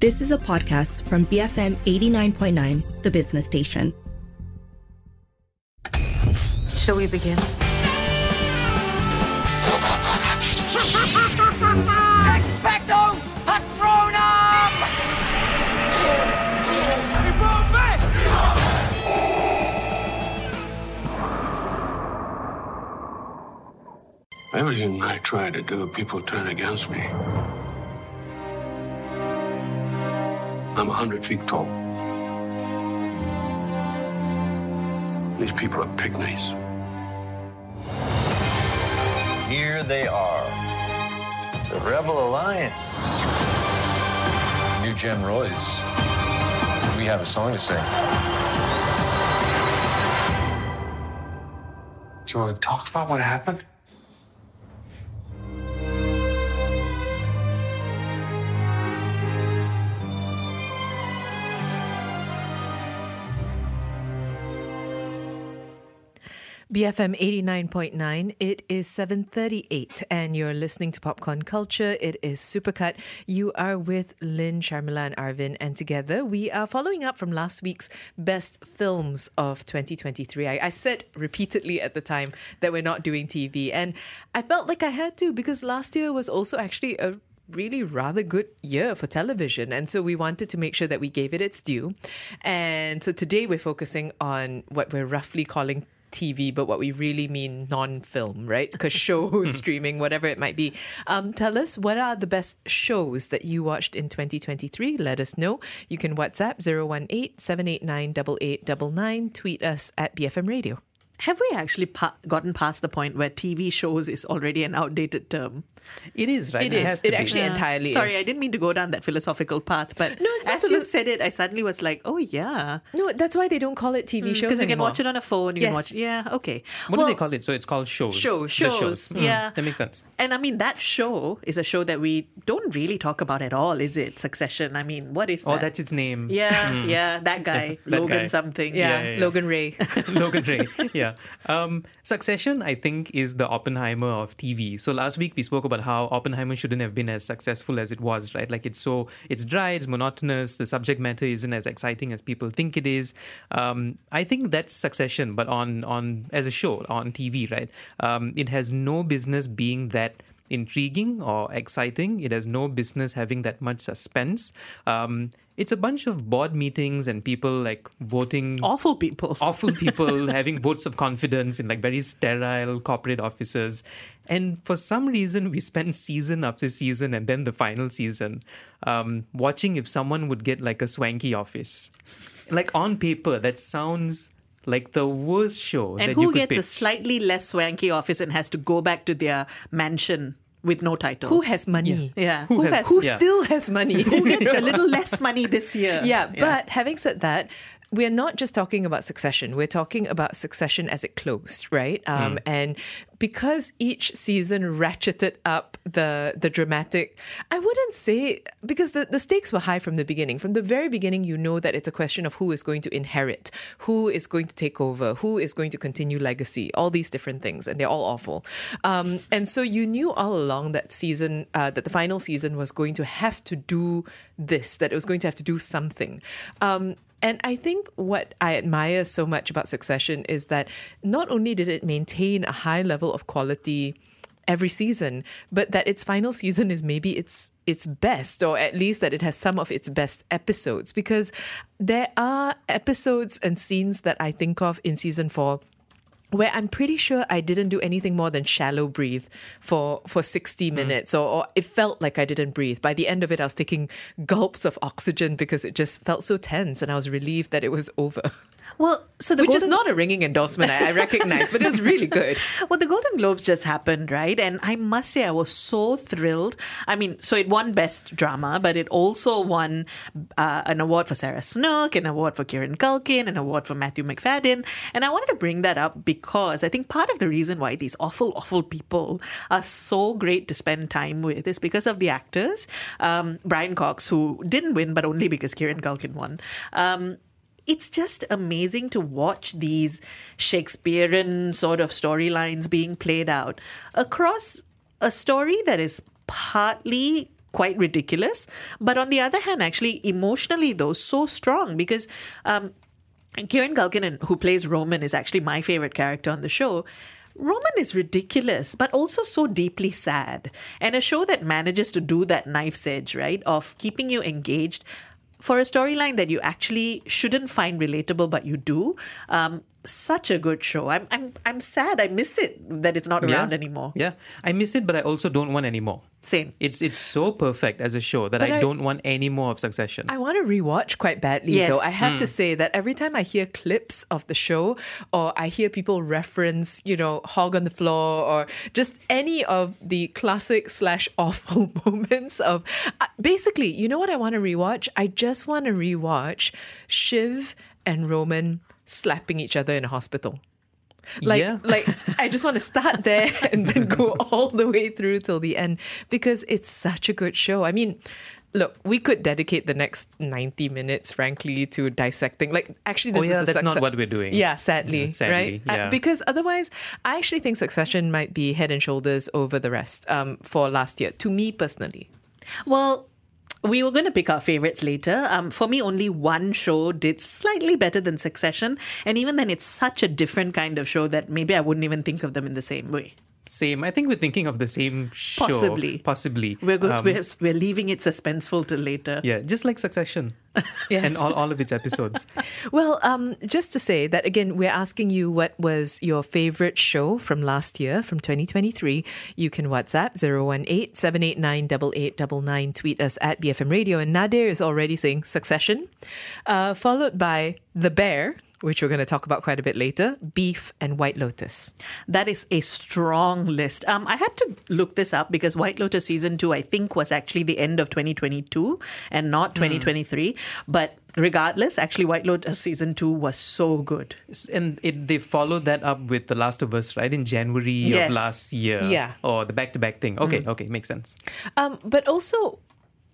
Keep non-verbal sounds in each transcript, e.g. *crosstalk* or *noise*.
This is a podcast from BFM 89.9, the business station. Shall we begin? Expecto Patronum! Everything I try to do, people turn against me. I'm a hundred feet tall. These people are pygmies. Here they are. The Rebel Alliance. New Gen Royce. We have a song to sing. Do you want to talk about what happened? BFM 89.9. It is 7:38 and you're listening to Popcorn Culture. It is Supercut. You are with Lynn, Sharmila and Arvin and together we are following up from last week's best films of 2023. I, I said repeatedly at the time that we're not doing TV and I felt like I had to because last year was also actually a really rather good year for television. And so we wanted to make sure that we gave it its due. And so today we're focusing on what we're roughly calling TV, but what we really mean non film, right? Because *laughs* show, streaming, whatever it might be. Um, tell us what are the best shows that you watched in 2023? Let us know. You can WhatsApp 018 789 8899, tweet us at BFM Radio. Have we actually pa- gotten past the point where TV shows is already an outdated term? It is, right? It is. has It be. actually entirely Sorry, is. I didn't mean to go down that philosophical path, but No, it's not as you philo- said it, I suddenly was like, oh, yeah. No, that's why they don't call it TV mm, shows Because you can watch it on a phone, you Yes. can watch Yeah, okay. What Well, do they call it? So it's called shows. Shows. The Shows, mm, mm, yeah. That makes sense. And I mean, that show is a show that we don't really talk about at all, is it? Succession. I mean, what is oh, that? Oh, that's its name. Yeah, mm. yeah, that guy, that Logan guy. something. Yeah, Yeah, yeah. Logan Roy. *laughs* Logan Roy. Yeah. Um, Succession, I think, is the Oppenheimer of TV. So last week we spoke about how Oppenheimer shouldn't have been as successful as it was, right? Like it's so it's dry, it's monotonous. The subject matter isn't as exciting as people think it is. Um, I think that's Succession, but on on as a show on TV, right? Um, it has no business being that intriguing or exciting. It has no business having that much suspense. Um, it's a bunch of board meetings and people like voting Awful people. *laughs* awful people having votes of confidence in like very sterile corporate offices. And for some reason, we spent season after season and then the final season um, watching if someone would get like a swanky office. Like on paper, that sounds like the worst show. And that who you could gets a slightly less swanky office and has to go back to their mansion with no title? Who has money? Yeah. Who has- Who Yeah. still has money? who gets a little *laughs* less money this year? Yeah, but having said that, we're not just talking about succession. We're talking about succession as it closed, right? Um, And because each season ratcheted up the the dramatic, I wouldn't say because the, the stakes were high from the beginning. From the very beginning, you know that it's a question of who is going to inherit, who is going to take over, who is going to continue legacy, all these different things, and they're all awful. Um, and so you knew all along that season, uh, that the final season was going to have to do this, that it was going to have to do something. Um, and I think what I admire so much about Succession is that not only did it maintain a high level of quality every season, but that its final season is maybe its its best, or at least that it has some of its best episodes. Because there are episodes and scenes that I think of in season four where I'm pretty sure I didn't do anything more than shallow breathe for for 60 hmm. minutes or, or it felt like I didn't breathe. By the end of it I was taking gulps of oxygen because it just felt so tense and I was relieved that it was over. *laughs* Well, so the Which Golden is not a ringing endorsement, I, I recognize, but it was really good. *laughs* Well, the Golden Globes just happened, right? And I must say, I was so thrilled. I mean, so it won Best Drama, but it also won uh, an award for Sarah Snook, an award for Kieran Culkin, an award for Matthew Macfadyen. And I wanted to bring that up because I think part of the reason why these awful, awful people are so great to spend time with is because of the actors. Um, Brian Cox, who didn't win, but only because Kieran Culkin won. Um, it's just amazing to watch these Shakespearean sort of storylines being played out across a story that is partly quite ridiculous. But on the other hand, actually, emotionally, though, so strong because. Um, Kieran Culkin, who plays Roman, is actually my favorite character on the show. Roman is ridiculous, but also so deeply sad. And a show that manages to do that knife's edge, right, of keeping you engaged for a storyline that you actually shouldn't find relatable, but you do. Um, such a good show. I'm, I'm, I'm sad. I miss it that it's not around yeah. anymore. Yeah, I miss it, but I also don't want any more. Same. It's it's so perfect as a show that I, I- don't want any more of Succession. I want to rewatch quite badly, Yes. though. I have to say that every time I hear clips of the show or I hear people reference, you know, Hog on the Floor or just any of the classic slash *laughs* awful *laughs* moments of. Uh, basically, you know what I want to rewatch? I just want to rewatch Shiv and Roman slapping each other in a hospital. Like, Yeah. like I just want to start there *laughs* and then go all the way through till the end because it's such a good show. I mean, look, we could dedicate the next 90 minutes, frankly, to dissecting. Like, actually, this Oh, yeah, is a that's not what we're doing. Yeah, sadly, Yeah, sadly, right? Uh, because otherwise, I actually think Succession might be head and shoulders over the rest um, for last year. To me personally, Well, we were going to pick our favorites later. Um, for me, only one show did slightly better than Succession. And even then, it's such a different kind of show that maybe I wouldn't even think of them in the same way. Same. I think we're thinking of the same show. Possibly. Possibly. We're, go- Um, we're, we're leaving it suspenseful till later. yeah, just like Succession. *laughs* Yes. And all, all of its episodes. *laughs* Well, um, just to say that again, we're asking you what was your favorite show from last year, from 2023. You can WhatsApp 018 789 8899, tweet us at BFM Radio. And Nadir is already saying Succession, uh, followed by The Bear, which we're going to talk about quite a bit later, Beef, and White Lotus. That is a strong list. Um, I had to look this up because White Lotus season two, I think, was actually the end of 2022 and not 2023. But regardless, actually, White Lotus season two was so good. and it, they followed that up with The Last of Us, right? In January Yes. of last year. Yeah. Or the back to back thing. Okay, okay, makes sense. Um, but also,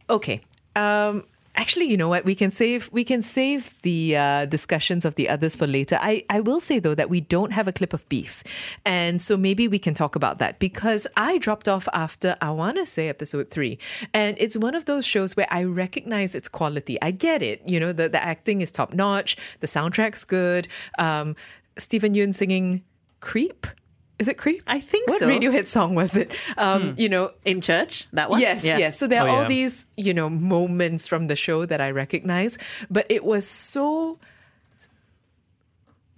okay. Um, actually, you know what? We can save we can save the uh, discussions of the others for later. I I will say though that we don't have a clip of beef, and so maybe we can talk about that because I dropped off after I want to say episode three, and it's one of those shows where I recognize its quality. I get it. You know, the the acting is top notch, the soundtrack's good. Um, Steven Yeun singing "Creep." Is it Creep? I think what so. Radiohead song was it? Um, You know, In church, that one? Yes, Yeah. yes. So there are Oh, all yeah. these, you know, moments from the show that I recognize, but it was so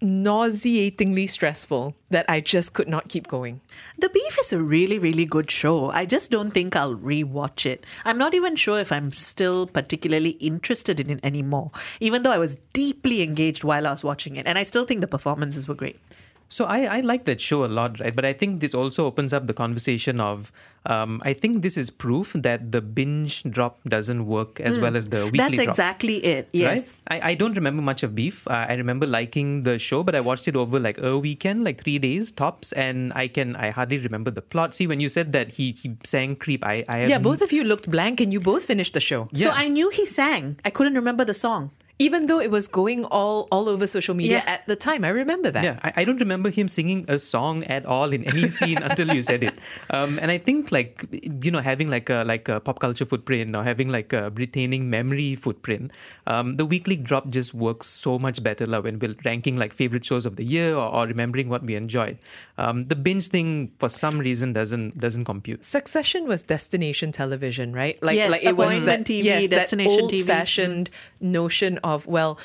nauseatingly stressful that I just could not keep going. The Beef is a really, really good show. I just don't think I'll rewatch it. I'm not even sure if I'm still particularly interested in it anymore, even though I was deeply engaged while I was watching it. And I still think the performances were great. So I, I like that show a lot, right? But I think this also opens up the conversation of um, I think this is proof that the binge drop doesn't work as well as the weekly That's drop. exactly it. Yes. Right? I, I don't remember much of Beef. Uh, I remember liking the show, but I watched it over like a weekend, like three days tops, and I can I hardly remember the plot. See, when you said that he, he sang Creep, I, I Yeah, both of you looked blank and you both finished the show. So I knew he sang. I couldn't remember the song. Even though it was going all all over social media Yeah. at the time. I remember that. Yeah, I, I don't remember him singing a song at all in any *laughs* scene until you said it. Um, and I think like you know having like a like a pop culture footprint or having like a retaining memory footprint, um, the weekly drop just works so much better like, when we're ranking like favorite shows of the year or, or remembering what we enjoyed. Um, the binge thing for some reason doesn't doesn't compute. Succession was destination television, right? Like, Yes, like it was that, TV, yes, destination that old-fashioned notion of well,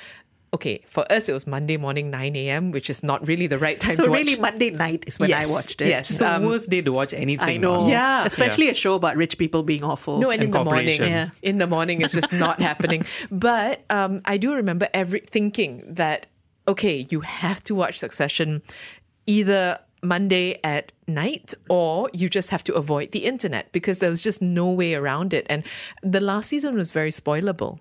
okay, for us it was Monday morning nine a.m., which is not really the right time So to really, watch. Monday night is when I watched it. yes. It's the Um, worst day to watch anything. I know. on. Yeah. Especially a show about rich people being awful. No, and, and in the morning, corporations. in the morning, it's just not *laughs* happening. But um, I do remember every thinking that okay, you have to watch Succession either Monday at night or you just have to avoid the internet because there was just no way around it. And the last season was very spoilable.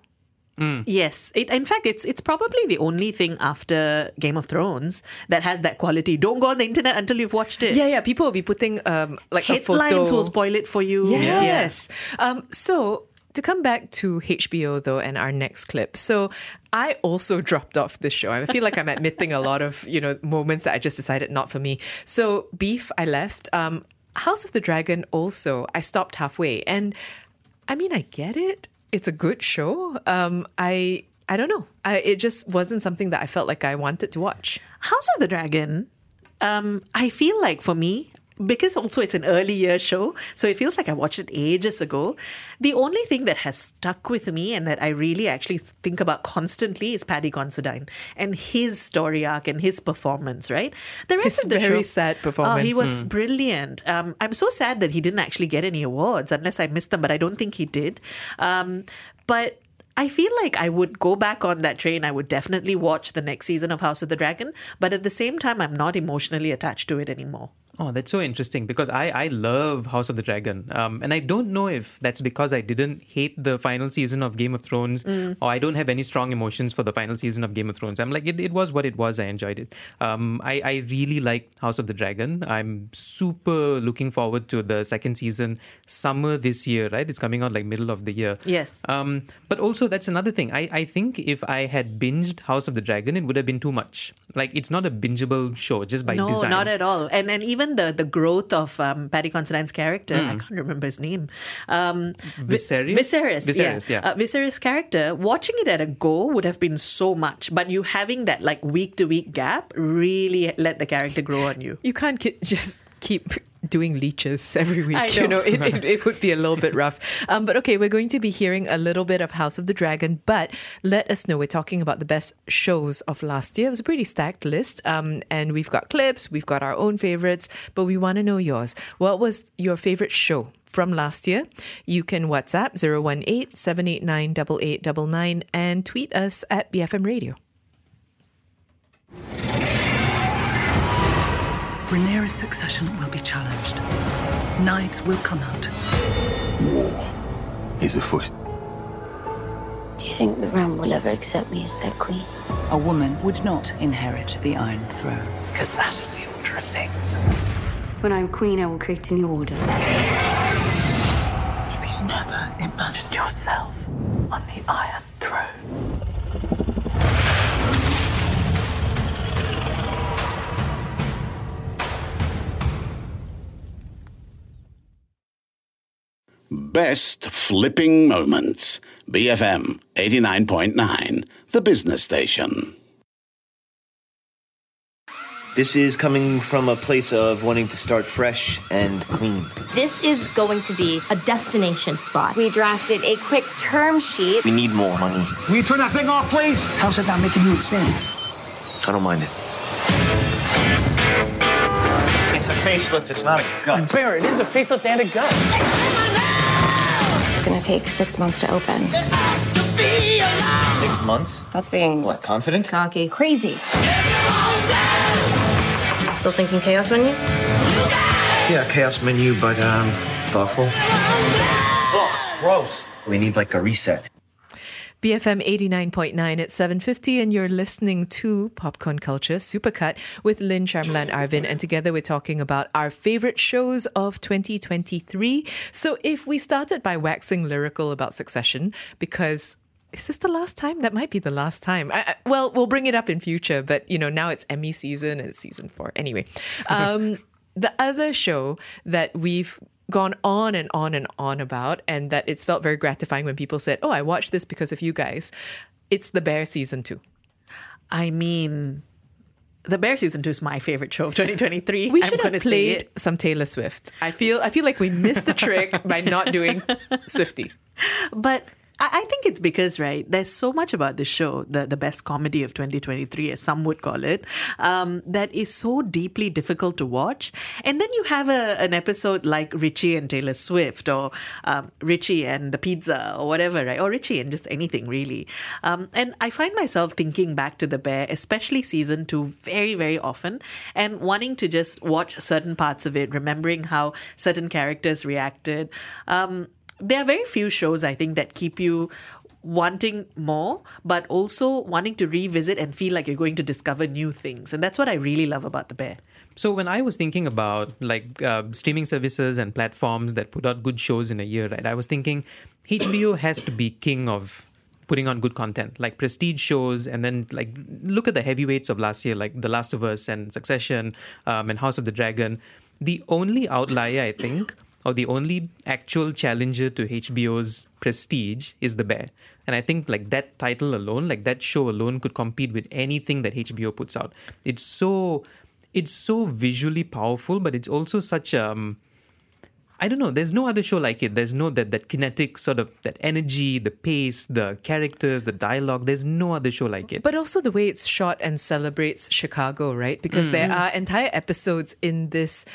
Yes, it, in fact, it's it's probably the only thing after Game of Thrones that has that quality. Don't go on the internet until you've watched it. Yeah, yeah. People will be putting um like a Headlines photo. will spoil it for you. Yes. Um, so to come back to HBO though and our next clip. So I also *laughs* dropped off this show. I feel like I'm admitting a lot of, you know, moments that I just decided not for me. So Beef, I left. Um, House of the Dragon also, I stopped halfway. And I mean, I get it. It's a good show. Um, I I don't know. I, it just wasn't something that I felt like I wanted to watch. House of the Dragon, um, I feel like for me, because also it's an early year show, so it feels like I watched it ages ago. The only thing that has stuck with me and that I really actually think about constantly is Paddy Considine and his story arc and his performance, right? The rest His of the very show, sad Oh, performance. he was brilliant. Um, I'm so sad that he didn't actually get any awards, unless I missed them, but I don't think he did. Um, but I feel like I would go back on that train. I would definitely watch the next season of House of the Dragon, but at the same time, I'm not emotionally attached to it anymore. Oh, that's so interesting because I, I love House of the Dragon. Um, and I don't know if that's because I didn't hate the final season of Game of Thrones or I don't have any strong emotions for the final season of Game of Thrones. I'm like, it, it was what it was. I enjoyed it. Um, I, I really like House of the Dragon. I'm super looking forward to the second season summer this year, right? It's coming out like middle of the year. Yes. Um, but also, that's another thing. I, I think if I had binged House of the Dragon, it would have been too much. Like, it's not a bingeable show just by no, design. not at all. And and even the the growth of um, Paddy Considine's character, Hmm. I can't remember his name. Um, Vi- Viserys? Viserys, Viserys, yeah. yeah. Uh, Viserys' character, watching it at a go would have been so much, but you having that like week to week gap really let the character grow on you. You can't ki- just keep doing leeches every week. I You know, know. it, it, it would be a little bit rough. *laughs* Um, but okay, we're going to be hearing a little bit of House of the Dragon, but let us know. We're talking about the best shows of last year. It was a pretty stacked list. Um, and we've got clips, we've got our own favorites, but we want to know yours. What was your favorite show? From last year, you can WhatsApp 018 789 8899 and tweet us at BFM Radio. Rhaenyra's succession will be challenged. Knives will come out. War is afoot. Do you think the realm will ever accept me as their queen? A woman would not inherit the Iron Throne. Because that is the order of things. When I'm queen, I will create a new order. Have you never imagined yourself on the Iron Throne? Best flipping moments. BFM 89.9, the business station. This is coming from a place of wanting to start fresh and clean. This is going to be a destination spot. We drafted a quick term sheet. We need more money. Will you turn that thing off, please? How's it not making you insane? I don't mind it. It's a facelift, it's not a gut. Bear, it is a facelift and a gut. It's gonna take six months to open. Six months? That's being What, confident? Cocky. crazy. Still thinking chaos menu? Yeah, chaos menu, but um, thoughtful. Oh, gross. We need like a reset. BFM 89.9 at 7.50 and you're listening to Popcorn Culture Supercut with Lynn, Sharmila and Arvin and together we're talking about our favorite shows of 2023. So if we started by waxing lyrical about Succession because is this the last time? That might be the last time. I, I, well, we'll bring it up in future, but you know, now it's Emmy season and it's season four. Anyway, *laughs* um, the other show that we've gone on and on and on about, and that it's felt very gratifying when people said, "Oh, I watched this because of you guys." It's The Bear season two. I mean, The Bear season two is my favorite show of *laughs* 2023. We I'm should have played some Taylor Swift. I feel I feel like we missed a trick by not doing *laughs* Swifty. But I I think it's because, right, there's so much about this show, the, the best comedy of 2023, as some would call it, um, that is so deeply difficult to watch. And then you have a, an episode like Richie and Taylor Swift, or um, Richie and the pizza, or whatever, right? Or Richie and just anything, really. Um, and I find myself thinking back to The Bear, especially season two, very, very often, and wanting to just watch certain parts of it, remembering how certain characters reacted. Um, there are very few shows I think that keep you wanting more, but also wanting to revisit and feel like you're going to discover new things. And that's what I really love about The Bear. So when I was thinking about like uh, streaming services and platforms that put out good shows in a year, right? I was thinking HBO has to be king of putting on good content, like prestige shows, and then like look at the heavyweights of last year, like The Last of Us and Succession um, and House of the Dragon. The only outlier, I think, or the only actual challenger to HBO's prestige is The Bear. And I think like that title alone, like that show alone could compete with anything that HBO puts out. It's so it's so visually powerful, but it's also such um I don't know. There's no other show like it. There's no that that kinetic sort of that energy, the pace, the characters, the dialogue. There's no other show like it. But also the way it's shot and celebrates Chicago, right? Because Mm. there are entire episodes in this.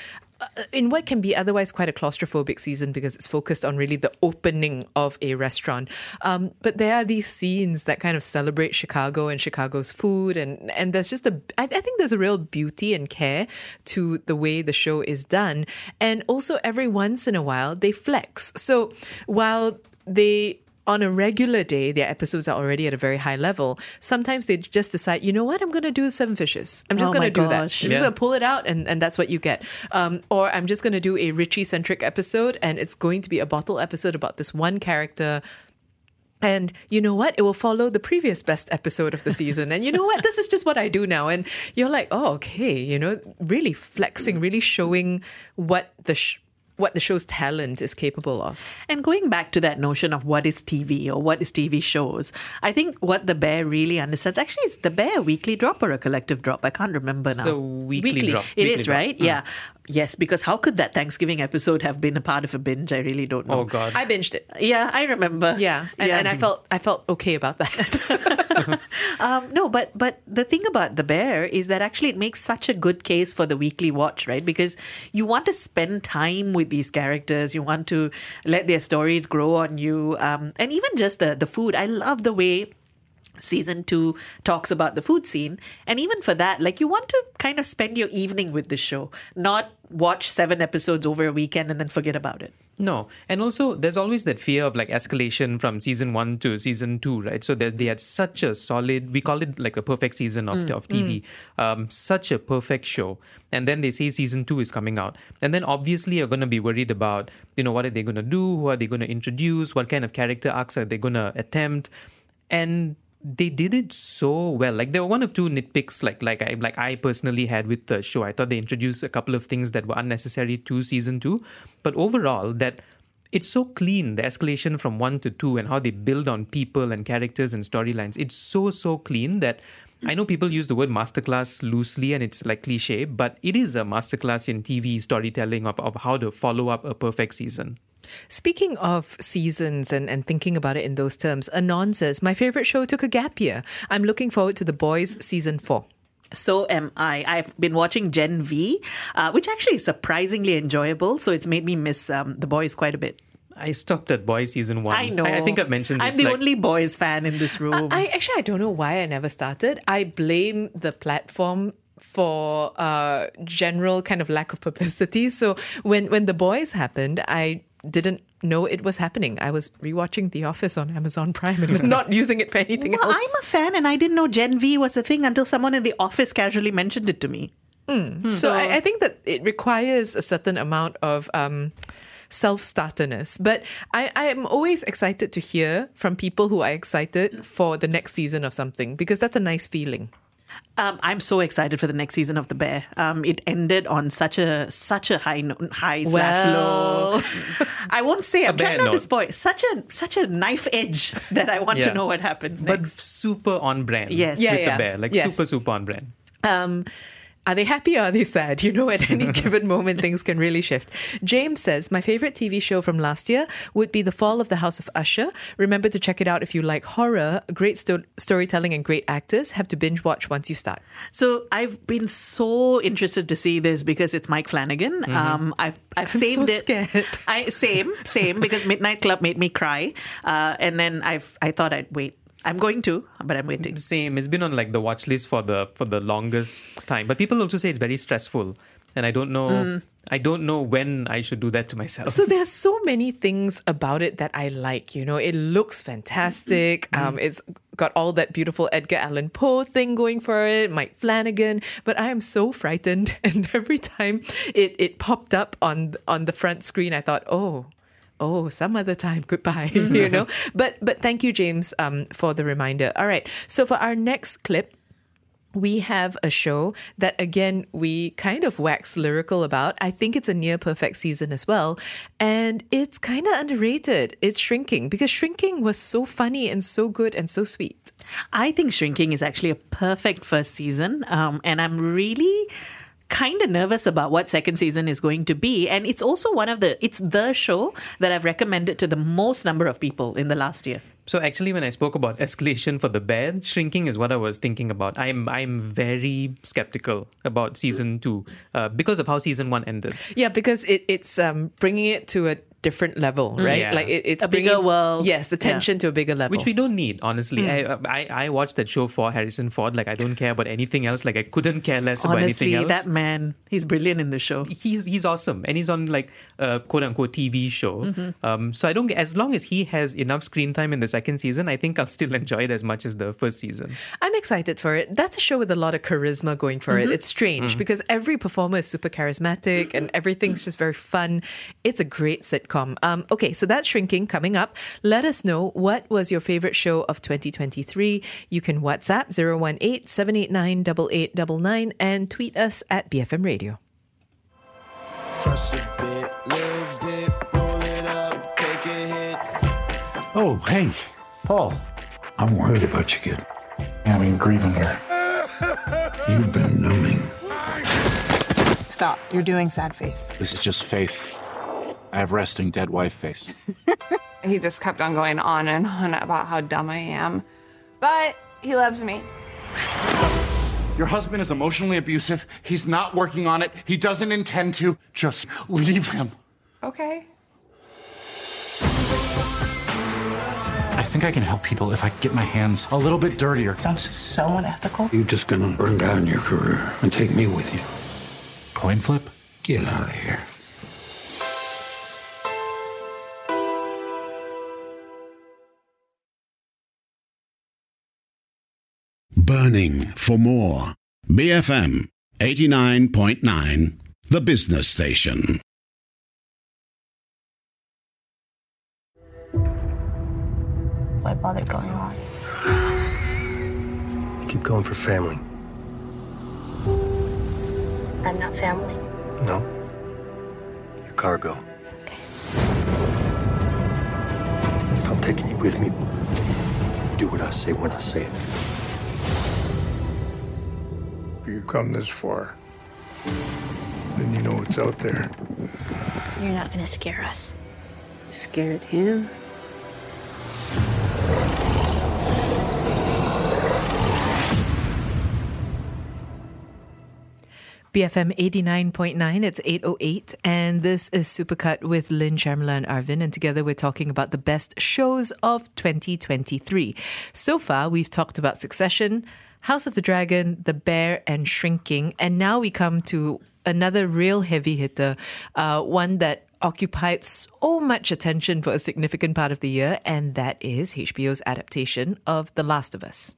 In what can be otherwise quite a claustrophobic season because it's focused on really the opening of a restaurant. Um, but there are these scenes that kind of celebrate Chicago and Chicago's food. And, and there's just a, I, I think there's a real beauty and care to the way the show is done. And also, every once in a while, they flex. So while they on a regular day, their episodes are already at a very high level. Sometimes they just decide, you know what, I'm going to do Seven Fishes. I'm just Oh going to do that. I'm gosh. just going to pull it out, and, and that's what you get. Um, or I'm just going to do a Richie centric episode, and it's going to be a bottle episode about this one character. And you know what? It will follow the previous best episode of the season. And you know what? This is just what I do now. And you're like, oh, okay. You know, really flexing, really showing what the sh- what the show's talent is capable of. And going back to that notion of what is TV or what is TV shows, I think what the bear really understands actually is the bear a weekly drop or a collective drop. I can't remember now. So weekly, Weekly. drop. It weekly is, drop. right? Mm. Yeah. Yes, because how could that Thanksgiving episode have been a part of a binge? I really don't know. Oh God. I binged it. Yeah, I remember. Yeah, and, Yeah. and I felt I felt okay about that. *laughs* Um, no, but but the thing about the bear is that actually it makes such a good case for the weekly watch, right? Because you want to spend time with these characters, you want to let their stories grow on you, um, and even just the the food. I love the way season two talks about the food scene. And even for that like you want to kind of spend your evening with the show not watch seven episodes over a weekend and then forget about it. No, and also there's always that fear of like escalation from season one to season two, right? So they had such a solid, we call it like a perfect season of, of TV, um, such a perfect show, and then they say season two is coming out, and then obviously you're going to be worried about, you know, what are they going to do, who are they going to introduce, what kind of character arcs are they going to attempt, and they did it so well. Like there were one or two nitpicks, like like I like I personally had with the show. I thought they introduced a couple of things that were unnecessary to season two, but overall, that it's so clean. The escalation from one to two and how they build on people and characters and storylines. It's so so clean that. I know people use the word masterclass loosely and it's like cliche, but it is a masterclass in TV storytelling of, of how to follow up a perfect season. Speaking of seasons and, and thinking about it in those terms, Anon says, My favorite show took a gap year. I'm looking forward to The Boys season four. So am I. I've been watching Gen V, uh, which actually is surprisingly enjoyable. So it's made me miss um, the boys quite a bit. I stopped at Boys season one. I know. I, think I've mentioned I'm the like- only boys fan in this room. I actually I don't know why I never started. I blame the platform for uh, general kind of lack of publicity. So when when the boys happened, I didn't know it was happening. I was rewatching The Office on Amazon Prime and *laughs* not using it for anything well, else. I'm a fan, and I didn't know Gen V was a thing until someone in the office casually mentioned it to me. So I, I think that it requires a certain amount of um, self-starterness. But I, I am always excited to hear from people who are excited for the next season of something because that's a nice feeling. Um, I'm so excited for the next season of The Bear. Um, it ended on such a such a high no- high slash low. I won't say. *laughs* I'm trying not to spoil. Such a such a knife edge that I want to know what happens but super on brand. Yes. Yeah, with yeah. the bear, like Yes. super super on brand. Um, are they happy or are they sad? You know, at any *laughs* given moment, things can really shift. James says, My favorite TV show from last year would be The Fall of the House of Usher. Remember to check it out if you like horror. Great sto- storytelling and great actors. Have to binge watch once you start. So I've been so interested to see this because it's Mike Flanagan. Um, I've I've I'm saved so it. scared. I same same because Midnight Club made me cry, uh, and then I've I thought I'd wait. I'm going to, but I'm waiting. Same. It's been on like the watch list for the for the longest time. But people also say it's very stressful, and I don't know. Mm. I don't know when I should do that to myself. So there are so many things about it that I like. You know, it looks fantastic. Um, it's got all that beautiful Edgar Allan Poe thing going for it, Mike Flanagan. But I am so frightened, *laughs* and every time it it popped up on on the front screen, I thought, oh. Oh, some other time. *laughs* Goodbye. you know, but but thank you, James, um, for the reminder. All right. So for our next clip, we have a show that again we kind of wax lyrical about. I think it's a near perfect season as well. And it's kind of underrated. It's Shrinking because Shrinking was so funny and so good and so sweet. I think Shrinking is actually a perfect first season. Um, and I'm really kind of nervous about what second season is going to be and it's also one of the it's the show that I've recommended to the most number of people in the last year. So actually, when I spoke about *laughs* escalation for the bear, shrinking is what I was thinking about. I'm I'm very skeptical about season two uh, because of how season one ended. Yeah, because it, it's um, bringing it to a different level, right? Yeah. Like it, it's A bigger world. Yes, the tension to a bigger level. Which we don't need, honestly. Mm. I, I I watched that show for Harrison Ford. Like I don't care about anything else. Like I couldn't care less about anything else. that man, he's brilliant in the show. he's he's awesome and he's on like a quote unquote TV show. Mm-hmm. Um, so I don't get as long as he has enough screen time in the second season, I think I'll still enjoy it as much as the first season. I'm excited for it. That's a show with a lot of charisma going for Mm-hmm. it. It's strange Mhm. because every performer is super charismatic and everything's just very fun. It's a great sitcom. Um, okay, so that's Shrinking coming up. Let us know what was your favorite show of 2023. You can WhatsApp 018 789 8899 and tweet us at BFM Radio. Oh, hey, Paul. I'm worried about you, kid. I Having grieving here. You've been numbing. Stop. You're doing sad face. This is just face. I have resting dead wife face. *laughs* He just kept on going on and on about how dumb I am. But he loves me. Your husband is emotionally abusive. He's not working on it. He doesn't intend to. Just leave him. Okay. Think I can help people if I get my hands a little bit dirtier. Sounds so unethical. You're just gonna burn down your career and take me with you. Coin flip? Get out of here. Burning for more. BFM 89.9, the business station. Why bother going on? Keep going for family. I'm not family. No? Your cargo. Okay. If I'm taking you with me, you do what I say when I say it. If you've come this far, then you know what's out there. You're not gonna scare us. Scared him? BFM 89.9, it's 808, and this is Supercut with Lynn, Sharmila, and Arvin, and together we're talking about the best shows of 2023. So far, we've talked about Succession, House of the Dragon, The Bear, and Shrinking, and now we come to another real heavy hitter, uh, one that occupied so much attention for a significant part of the year, and that is HBO's adaptation of The Last of Us.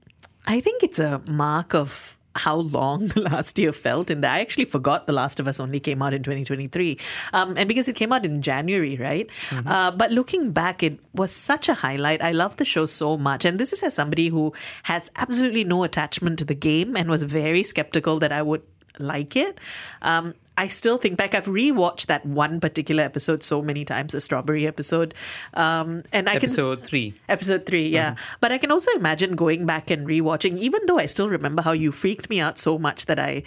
I think it's a mark of how long the last year felt and I actually forgot The Last of Us only came out in 2023 um, and because it came out in January right? Uh, but looking back it was such a highlight. I love the show so much. And this is as somebody who has absolutely no attachment to the game and was very skeptical that I would like it. Um, I still think back. I've rewatched that one particular episode so many times, the strawberry episode, um, and I Episode can three. episode three, yeah. But I can also imagine going back and rewatching, even though I still remember how you freaked me out so much that I.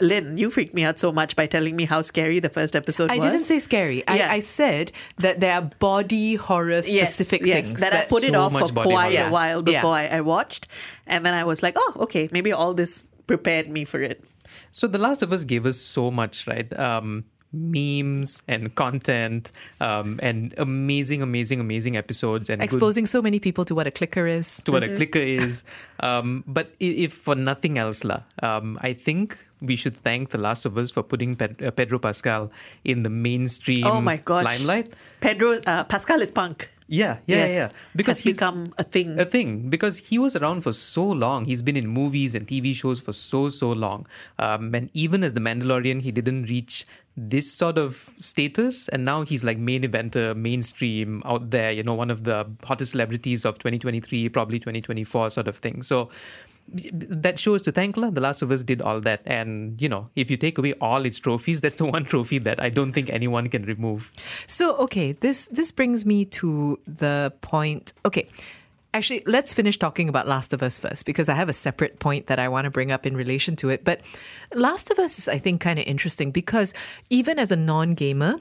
Lynn, you freaked me out so much by telling me how scary the first episode I was. I didn't say scary. Yeah. I, I said that there are body horror specific yes, things that, I put it off for quite horror. a while Yeah. before I, I watched, and then I was like, oh, okay, maybe all this prepared me for it. So The Last of Us gave us so much, right? Um, memes and content um, and amazing, amazing, amazing episodes and good- Exposing so many people to what a clicker is. to what a clicker is. Um, but if for nothing else, la, um, I think we should thank The Last of Us for putting uh, Pedro Pascal in the mainstream Oh my gosh. limelight. Pedro uh, Pascal is punk. Yeah, yeah, Yes. yeah. Because he's become a thing. A thing because he was around for so long. He's been in movies and TV shows for so so long. Um, and even as the Mandalorian, he didn't reach this sort of status. And now he's like main eventer, mainstream out there. You know, one of the hottest celebrities of 2023, probably 2024, sort of thing. So. That shows to thank lah. The Last of Us did all that, and you know, if you take away all its trophies, that's the one trophy that I don't think anyone can remove. So okay, this this brings me to the point. Okay. Actually, let's finish talking about Last of Us first because I have a separate point that I want to bring up in relation to it. But Last of Us is, I think, kind of interesting because even as a non gamer,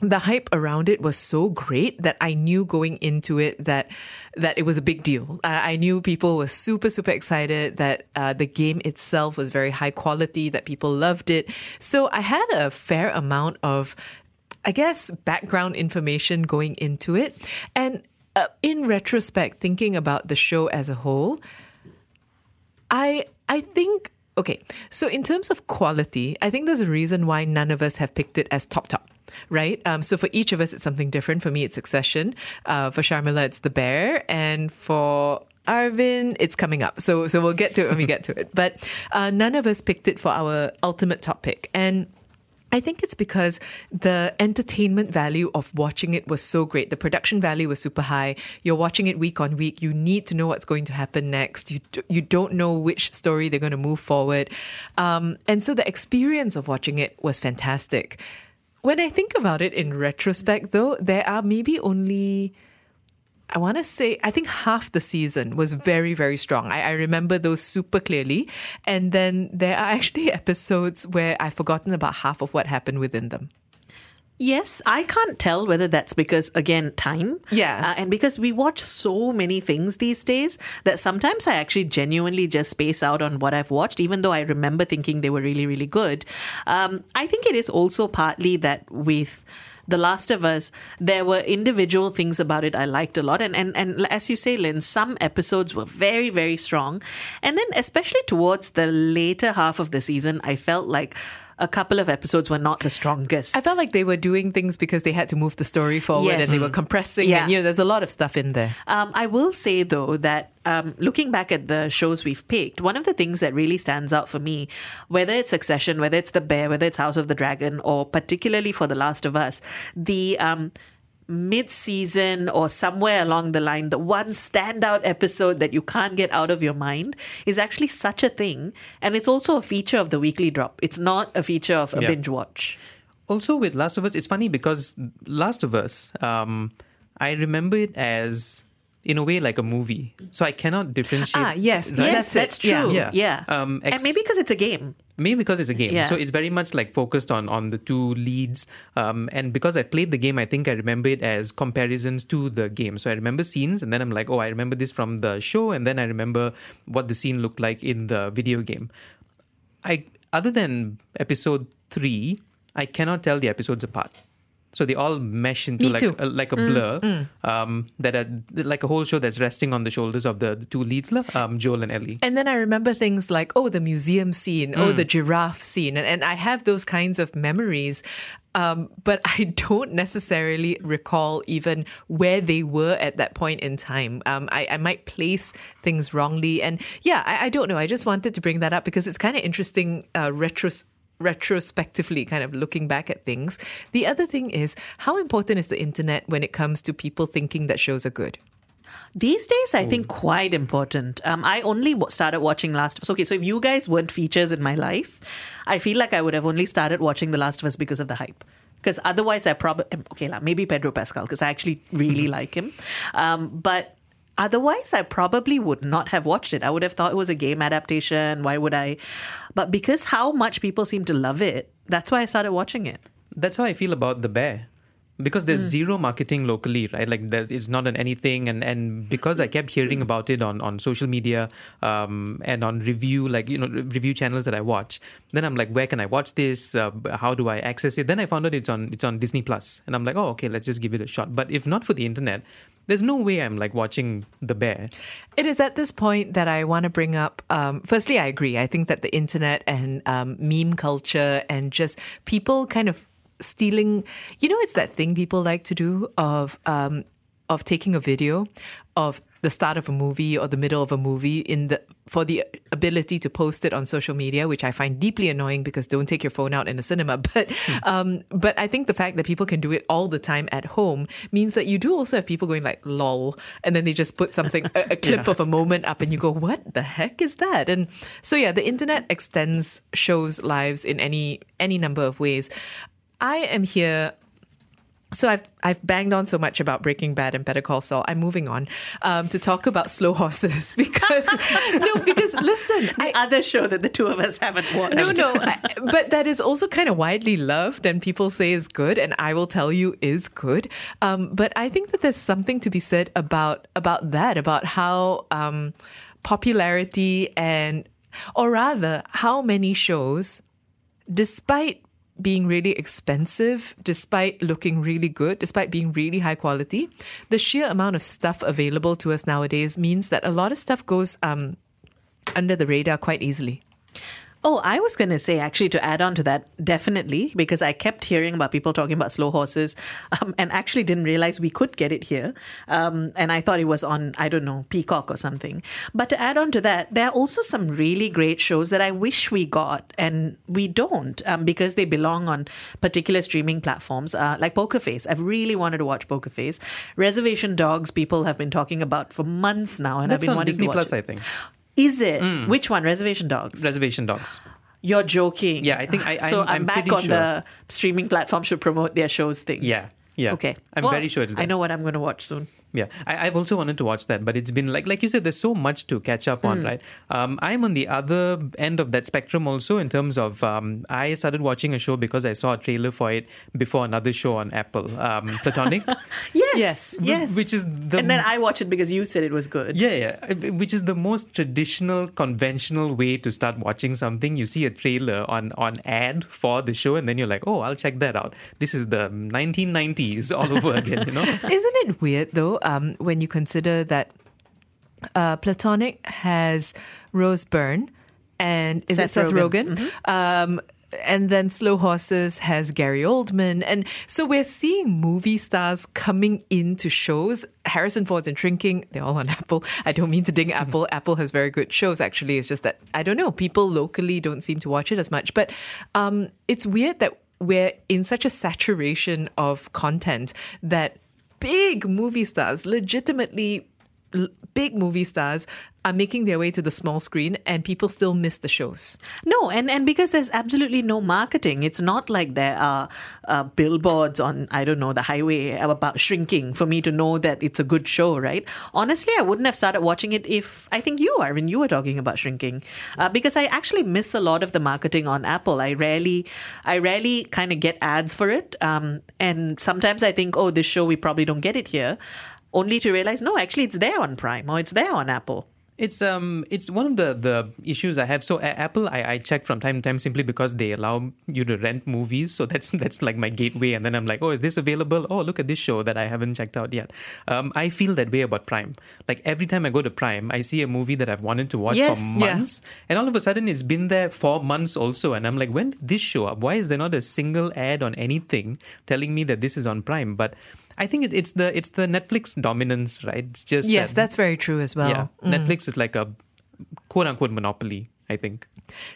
the hype around it was so great that I knew going into it that that it was a big deal. Uh, I knew people were super super excited that uh, the game itself was very high quality, that people loved it. So I had a fair amount of, I guess, background information going into it, and uh, in retrospect, thinking about the show as a whole, I I think okay. So in terms of quality, I think there's a reason why none of us have picked it as top top. Right. Um, so for each of us, it's something different. For me, it's Succession. Uh, for Sharmila, it's The Bear, and for Arvin, it's coming up. So so we'll get to it when we get to it. *laughs* But uh, none of us picked it for our ultimate top pick, and. I think it's because the entertainment value of watching it was so great. The production value was super high. You're watching it week on week. You need to know what's going to happen next. You you don't know which story they're going to move forward, um, and so the experience of watching it was fantastic. When I think about it in retrospect, though, there are maybe only I want to say, I think half the season was very, very strong. I, I, remember those super clearly. And then there are *laughs* actually episodes where I've forgotten about half of what happened within them. Yes, I can't tell whether that's because, again, time. Yeah. Uh, and because we watch so many things these days that sometimes I actually genuinely just space out on what I've watched, even though I remember thinking they were really, really good. Um, I think it is also partly that with. The Last of Us, there were individual things about it I liked a lot. And, and, and as you say, Lynn, some episodes were very, very strong. And then, especially towards the later half of the season, I felt like a couple of episodes were not the strongest. I felt like they were doing things because they had to move the story forward Yes. and they were compressing. Yeah. And, you know, there's a lot of stuff in there. Um, I will say though that um, looking back at the shows we've picked, one of the things that really stands out for me, whether it's Succession, whether it's The Bear, whether it's House of the Dragon, or particularly for The Last of Us, the um, mid-season or somewhere along the line, the one standout episode that you can't get out of your mind is actually such a thing, and it's also a feature of the weekly drop. It's not a feature of a Yeah. binge watch. Also, with Last of Us, it's funny because Last of Us, um, I remember it as in a way like a movie, so I cannot differentiate. Ah, yes, right? Yes, that's true. Yeah, Yeah. Um, and maybe because it's a game. Maybe because it's a game, Yeah. so it's very much like focused on on the two leads. Um, and because I played the game, I think I remember it as comparisons to the game. So I remember scenes, and then I'm like, oh, I remember this from the show, and then I remember what the scene looked like in the video game. I other than episode three, I cannot tell the episodes apart. So they all mesh into Me like a, like a Mm, blur, mm. Um, that are like a whole show that's resting on the shoulders of the, the two leads, um, Joel and Ellie. And then I remember things like, oh, the museum scene, oh, Mm. the giraffe scene. And, and I have those kinds of memories. Um, but *laughs* I don't necessarily recall even where they were at that point in time. Um, I, I might place things wrongly. And yeah, I, I don't know. I just wanted to bring that up because it's kind of interesting uh, retros- retrospectively kind of looking back at things. The other thing is how important is the internet when it comes to people thinking that shows are good? These days, I think quite important. Um, I only w- started watching Last of Us. Okay, so if you guys weren't features in my life, I feel like I would have only started watching The Last of Us because of the hype. Because otherwise, I probably okay, lah, maybe Pedro Pascal because I actually really like him. Um, but otherwise, I probably would not have watched it. I would have thought it was a game adaptation. Why would I? But because how much people seem to love it, that's why I started watching it. That's how I feel about the bear. Because there's Mm. zero marketing locally, right? Like there's, it's not on anything, and, and because I kept hearing about it on, on social media um, and on review, like you know, review channels that I watch, then I'm like, where can I watch this? Uh, how do I access it? Then I found out it's on it's on Disney Plus, and I'm like, oh, okay, let's just give it a shot. But if not for the internet, there's no way I'm like watching The Bear. It is at this point that I want to bring up. Um, firstly, I agree. I think that the internet and um, meme culture and just people kind of stealing, you know, it's that thing people like to do of. Um, of taking a video of the start of a movie or the middle of a movie in the for the ability to post it on social media, which I find deeply annoying because don't take your phone out in a cinema. *laughs* But um, but I think the fact that people can do it all the time at home means that you do also have people going like lol, and then they just put something a, a *laughs* clip Yeah. of a moment up, and you go, what the heck is that? And so yeah, the internet extends shows lives in any any number of ways. I am here so I've I've banged on so much about Breaking Bad and Better Call Saul. I'm moving on um, to talk about *laughs* Slow Horses *laughs* because no, because listen, the other show that the two of us haven't watched. no, no, I, but that is also kind of widely loved, and people say is good, and I will tell you is good. Um, but I think that there's something to be said about about that, about how um, popularity and, or rather, how many shows, despite being really expensive, despite looking really good, despite being really high quality, the sheer amount of stuff available to us nowadays means that a lot of stuff goes um, under the radar quite easily. Oh, I was going to say actually to add on to that, definitely, because I kept hearing about people talking about slow horses *laughs* um, and actually didn't realize we could get it here. Um, and I thought it was on, I don't know, Peacock or something. But to add on to that, there are also some really great shows that I wish we got and we don't um, because they belong on particular streaming platforms uh, like Poker Face. I've really wanted to watch Poker Face. Reservation Dogs, people have been talking about for months now, and That's I've been on wanting Disney to watch Plus, it. I think. Is it? Mm. Which one? Reservation Dogs. Reservation Dogs. You're joking. Yeah, I think I- so I'm- I'm, I'm back on sure. the streaming platform should promote their shows thing. Yeah, yeah. Okay. I'm Well, very sure it's I know what I'm going to watch soon. Yeah, I, I've also wanted to watch that, but it's been like like you said, there's so much to catch up on, Mm. right? Um, I'm on the other end of that spectrum also in terms of um, I started watching a show because I saw a trailer for it before another show on Apple, um, *laughs* Platonic. Yes. Yes. Yes. Which is the and then I watch it because you said it was good. Yeah, yeah. Which is the most traditional, conventional way to start watching something. You see a trailer on on ad for the show, and then you're like, oh, I'll check that out. This is the 1990s all over again, you know? *laughs* Isn't it weird though, um, when you consider that uh, Platonic has Rose Byrne and is Seth it Seth Rogen. Rogen? Um, and then Slow Horses has Gary Oldman. And so we're seeing movie stars coming into shows. Harrison Ford's in Shrinking. They're all on *laughs* Apple. I don't mean to ding Apple. Apple has very good shows, actually. It's just that, I don't know, people locally don't seem to watch it as much. But um, it's weird that we're in such a saturation of content that big movie stars, legitimately big movie stars, are making their way to the small screen and people still miss the shows. No, and, and because there's absolutely no marketing. It's not like there are uh, billboards on, I don't know, the highway about shrinking for me to know that it's a good show, right? Honestly, I wouldn't have started watching it if I think you are when you were talking about shrinking, uh, because I actually miss a lot of the marketing on Apple. I rarely, I rarely kind of get ads for it, um, and sometimes I think, oh, this show we probably don't get it here, only to realize no, actually it's there on Prime or it's there on Apple. It's um it's one of the the issues I have. So a- Apple I, I check from time to time simply because they allow you to rent movies. So *laughs* that's that's like my gateway. And then I'm like, oh, is this available? Oh, look at this show that I haven't checked out yet. Um, I feel that way about Prime. Like every time I go to Prime, I see a movie that I've wanted to watch Yes. for Yeah. months, and all of a sudden it's been there for months also. And I'm like, when did this show up? Why is there not a single ad on anything telling me that this is on Prime? But I think it's the it's the Netflix dominance, right? It's just yes, that- that's very true as well. yeah, Mm. Netflix is like a quote unquote monopoly, I think.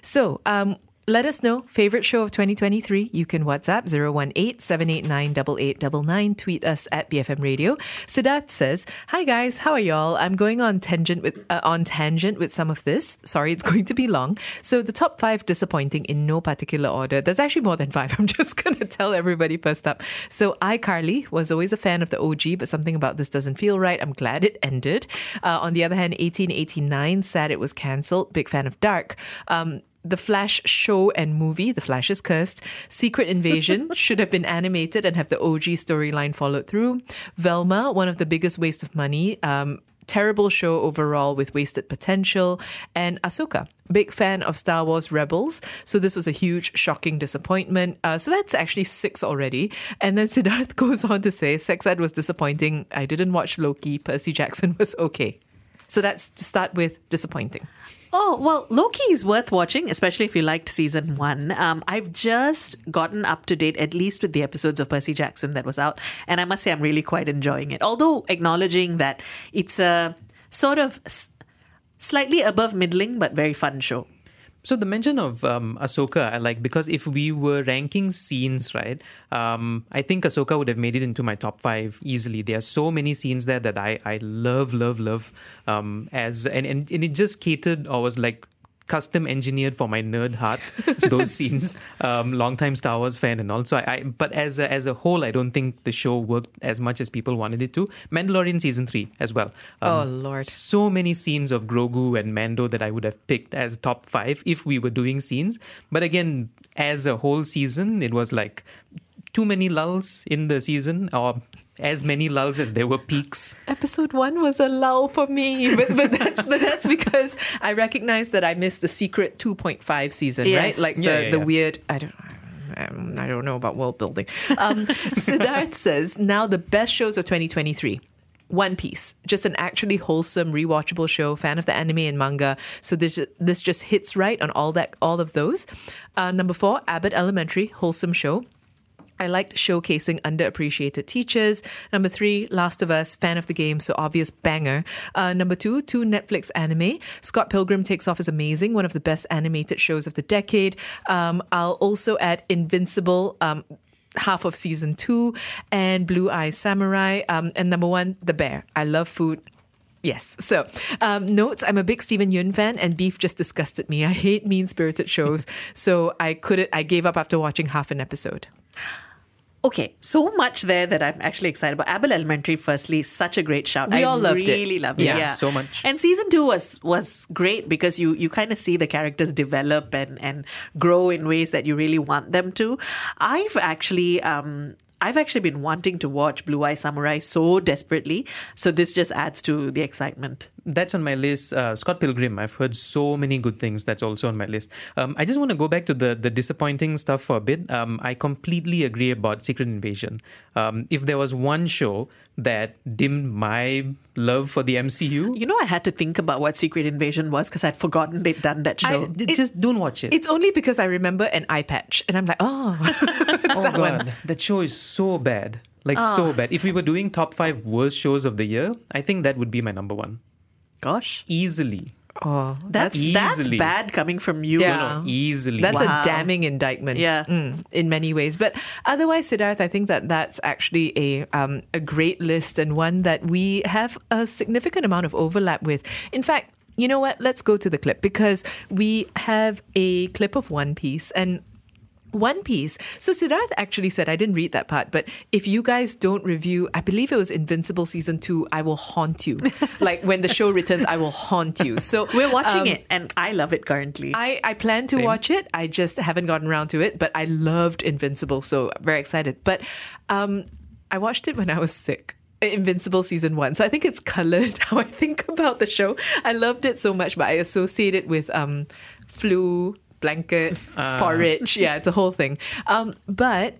So, um, let us know favorite show of 2023. You can WhatsApp 018-789-8899. Tweet us at BFM Radio. Siddharth says, "Hi guys, how are y'all? I'm going on tangent with uh, on tangent with some of this. Sorry, it's *laughs* going to be long. So the top five disappointing in no particular order. There's actually more than five. *laughs* I'm just gonna tell everybody first up. So iCarly was always a fan of the OG, but something about this doesn't feel right. I'm glad it ended. Uh, on the other hand, 1889, sad it was cancelled. Big fan of Dark. Um, the Flash show and movie, The Flash is Cursed, Secret Invasion *laughs* should have been animated and have the OG storyline followed through. Velma, one of the biggest waste of money. Um, terrible show overall with wasted potential. And Ahsoka, big fan of Star Wars Rebels. So this was a huge, shocking disappointment. Uh, so that's actually six already. And then *laughs* Siddharth goes on to say, Sex Ed was disappointing. I didn't watch Loki. Percy Jackson *laughs* was okay. So that's to start with disappointing. Oh, well, Loki is worth watching, especially if you liked season one. Um, I've just gotten up to date, at least with the episodes of Percy Jackson that was out. And I must say, I'm really quite enjoying it. Although acknowledging that it's a sort of slightly above middling, but very fun show. So the mention of um, Ahsoka, I like because if we were ranking scenes, right, um, I think Ahsoka would have made it into my top five easily. There are so many scenes there that I, I love, love, love. Um, as and, and and it just catered or was like custom engineered for my nerd heart. *laughs* those *laughs* scenes, um, longtime Star Wars fan and also I, I. But as a, as a whole, I don't think the show worked as much as people wanted it to. Mandalorian season three as well. Um, Oh, Lord. so many scenes of Grogu and Mando that I would have picked as top five if we were doing scenes. But again, as a whole season, it was like too many lulls in the season, or as many lulls as there were peaks. Episode one was a lull for me, but, but that's but that's because I recognize that I missed the secret 2.5 season, Yes. right? Like the, Yeah, the yeah. weird. I don't. Um, I don't know about world building. Um, Siddharth *laughs* says now the best shows of 2023. One Piece, just an actually wholesome, rewatchable show. Fan of the anime and manga, so this this just hits right on all that all of those. Uh, number four, Abbott Elementary, wholesome show. I liked showcasing underappreciated teachers. Number three, Last of Us, fan of the game, so obvious banger. Uh, number two, two Netflix anime. Scott Pilgrim Takes Off is amazing, one of the best animated shows of the decade. Um, I'll also add Invincible. Um, Half of season two and Blue Eye Samurai. Um, and number one, The Bear. I love food. Yes. So, um, notes I'm a big Steven Yeun fan, and Beef just disgusted me. I hate mean spirited shows. *laughs* so, I couldn't, I gave up after watching half an episode. Okay, so much there that I'm actually excited about. Abbott Elementary, firstly, such a great shout. We I all loved it. really loved it. Yeah, Yeah, so much. And season two was was great because you you kind of see the characters develop and and grow in ways that you really want them to. I've actually um I've actually been wanting to watch Blue Eye Samurai so desperately. So this just adds to the excitement. That's on my list. Uh, Scott Pilgrim. I've heard so many good things. That's also on my list. Um, I just want to go back to the the disappointing stuff for a bit. Um, I completely agree about Secret Invasion. Um, if there was one show that dimmed my love for the MCU, You know, I had to think about what Secret Invasion was because I'd forgotten they'd done that show. d- just don't watch it. It's only because I remember an eye patch, and I'm like, oh, *laughs* it's *laughs* oh that god, one. that show is so bad. Like so Ah. bad. If we were doing top five worst shows of the year, I think that would be my number one. Gosh, Easily. Oh, that's that's bad coming from you. Yeah. No, no, easily. That's Wow. a damning indictment. Yeah. Mm, in many ways. But otherwise, Siddharth, I think that that's actually a um, a great list and one that we have a significant amount of overlap with. In fact, you know what? Let's go to the clip because we have a clip of One Piece and. One Piece. So Siddharth actually said, I didn't read that part, but if you guys don't review, I believe it was Invincible season two, I will haunt you. *laughs* like when the show returns, I will haunt you. So We're watching um, it, and I love it currently. I, I plan to Same. watch it. I just haven't gotten around to it, but I loved Invincible, so I'm very excited. But um, I watched it when I was sick. Invincible season one. So I think it's colored *laughs* how I think about the show. I loved it so much, but I associate it with um, flu, blanket, *laughs* porridge. Yeah, it's a whole thing. Um, but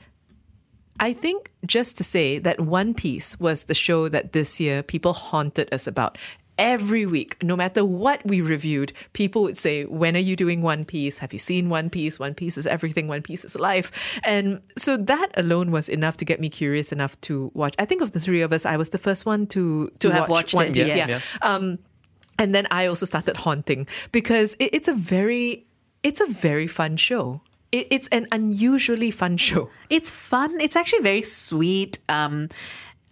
I think just to say that One Piece was the show that this year people haunted us about. Every week, no matter what we reviewed, people would say, When are you doing One Piece? Have you seen One Piece? One Piece is everything, One Piece is life. And so that alone was enough to get me curious enough to watch. I think of the three of us, I was the first one to, To have watch watched One it, Piece. yes. Yeah. Yeah. Um, and then I also started haunting because it, it's a very, it's a very fun show. It, it's an unusually fun show. It's fun. It's actually very sweet. Um,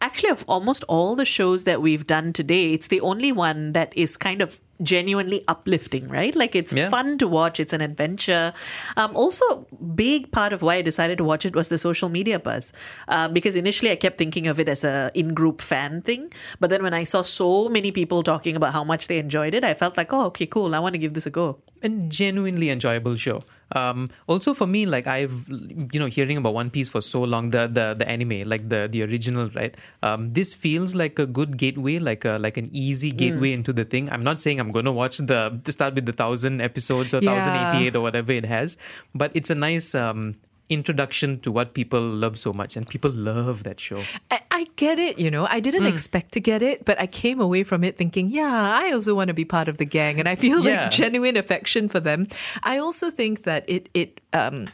actually, of almost all the shows that we've done today, it's the only one that is kind of genuinely uplifting, right? Like it's Yeah. fun to watch. It's an adventure. Um, also, big part of why I decided to watch it was the social media buzz, um, because initially I kept thinking of it as a in-group fan thing, but then when I saw so many people talking about how much they enjoyed it, I felt like, oh, okay, cool. I want to give this a go. a genuinely enjoyable show. Um, also for me, like I've you know hearing about One Piece for so long, the the the anime, like the the original, right? Um, this feels like a good gateway, like a like an easy gateway into the thing. I'm not saying I'm going to watch the start with the thousand episodes or Yeah. thousand eighty eight or whatever it has, but it's a nice. Um, introduction to what people love so much, and people love that show. I, I get it, you know. I didn't Mm. expect to get it, but I came away from it thinking, yeah, I also want to be part of the gang, and I feel Yeah. like genuine affection for them. I also think that it it um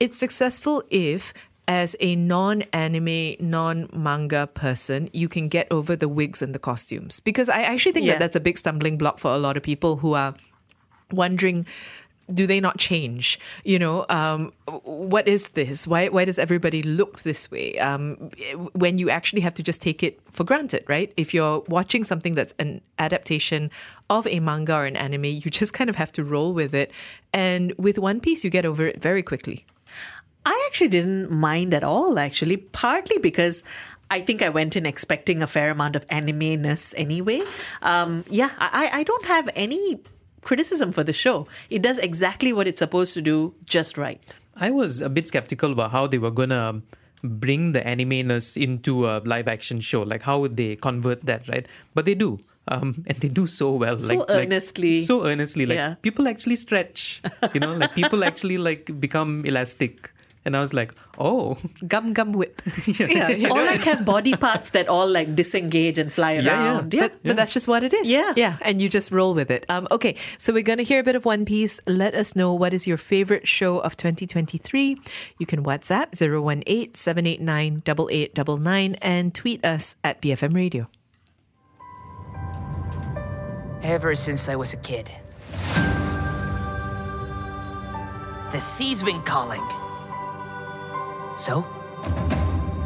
it's successful if. As a non anime, non manga person, you can get over the wigs and the costumes. Because I actually think Yeah. that that's a big stumbling block for a lot of people who are wondering do they not change? You know um, what is this? Why why does everybody look this way? Um, when you actually have to just take it for granted right? If you're watching something that's an adaptation of a manga or an anime you just kind of have to roll with it. And with one piece you get over it very quickly. I actually didn't mind at all, actually, partly because I think I went in expecting a fair amount of anime-ness anyway. Um, yeah, I, I don't have any criticism for the show. It does exactly what it's supposed to do just right. I was a bit skeptical about how they were gonna bring the anime-ness into a live action show. Like how would they convert that, right? But they do. Um, *laughs* and they do so well. So like, like- earnestly. so earnestly. Like Yeah. people actually stretch. You know, like people *laughs* actually like become elastic. And I was like, oh. Gum gum whip. *laughs* yeah. you Or like have body parts that all like disengage and fly yeah. around. But, but that's just what it is. Yeah. Yeah. And you just roll with it. Um, okay. So we're going to hear a bit of One Piece. Let us know what is your favorite show of 2023. You can WhatsApp 018 789 8899 and tweet us at BFM Radio. Ever since I was a kid. The sea's been calling. So,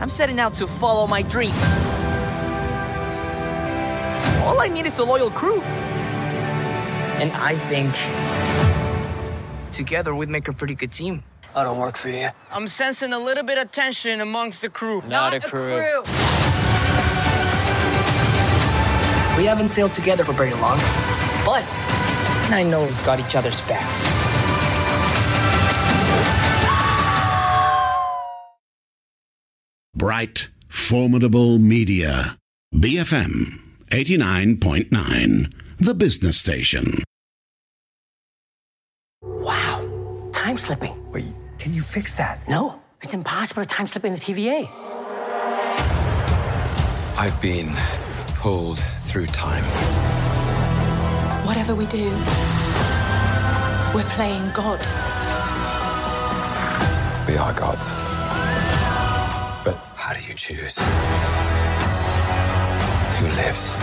I'm setting out to follow my dreams. All I need is a loyal crew. And I think together we'd make a pretty good team. I don't work for you. I'm sensing a little bit of tension amongst the crew. Not a crew. We haven't sailed together for very long, but I know we've got each other's backs. Bright, formidable media. BFM 89.9, the business station. Wow, time slipping. Wait, can you fix that? No, it's impossible to time slip in the TVA. I've been pulled through time. Whatever we do, we're playing God. We are gods. How do you choose? Who lives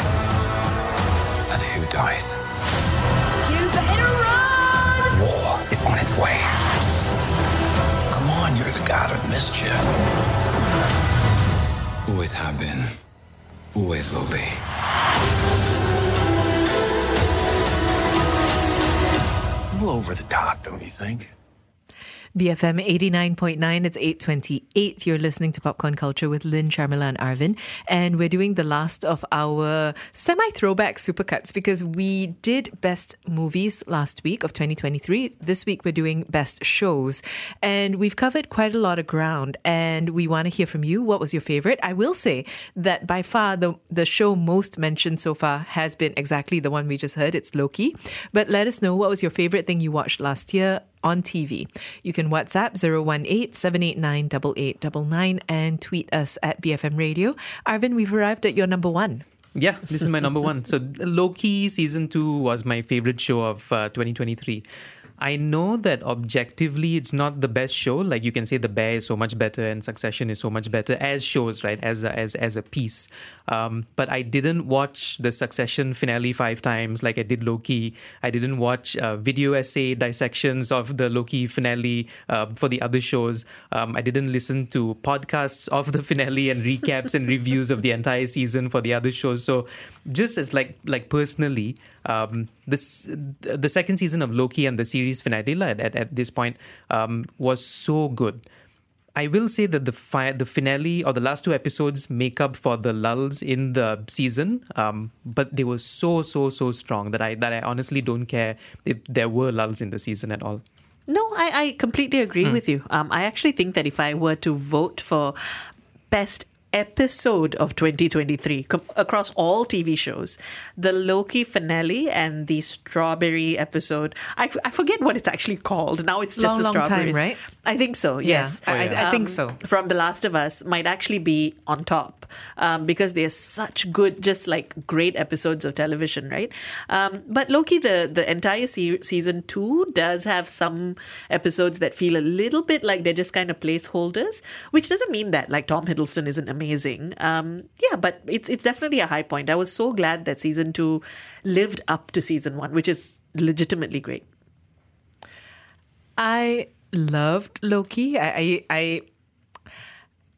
and who dies? You better run! War is on its way. Come on, you're the god of mischief. Always have been, always will be. A little over the top, don't you think? BFM 89.9, it's 828. You're listening to Popcorn Culture with Lynn, Sharmila, and Arvin. And we're doing the last of our semi throwback supercuts because we did best movies last week of 2023. This week we're doing best shows. And we've covered quite a lot of ground. And we want to hear from you. What was your favorite? I will say that by far the, the show most mentioned so far has been exactly the one we just heard. It's Loki. But let us know what was your favorite thing you watched last year on TV. You can WhatsApp 018 789 8899 and tweet us at BFM Radio. Arvin, we've arrived at your number one. Yeah, this is my number one. So Loki season two was my favorite show of uh, 2023. I know that objectively it's not the best show. Like you can say The Bear is so much better and Succession is so much better as shows, right? As a, as as a piece. Um, but I didn't watch the Succession finale five times like I did Loki. I didn't watch uh, video essay dissections of the Loki finale uh, for the other shows. Um, I didn't listen to podcasts of the finale and recaps and reviews of the entire season for the other shows. So just as like like personally, um, this the second season of Loki and the series finale at, at, at this point um, was so good. I will say that the fi- the finale or the last two episodes make up for the lulls in the season, um, but they were so so so strong that I that I honestly don't care if there were lulls in the season at all. No, I, I completely agree Hmm. with you. Um, I actually think that if I were to vote for best episode of 2023 com- across all TV shows. The Loki finale and the strawberry episode. I, f- I forget what it's actually called. Now it's just Long, the long time, right? I think so. Yeah, Yes, I- I- I think so. From The Last of Us might actually be on top um, because they're such good, just like great episodes of television, right? Um, but Loki, the the entire se- season two does have some episodes that feel a little bit like they're just kind of placeholders, which doesn't mean that like Tom Hiddleston isn't amazing. Um, yeah, but it's it's definitely a high point. I was so glad that season two lived up to season one, which is legitimately great. I loved Loki. I, I, I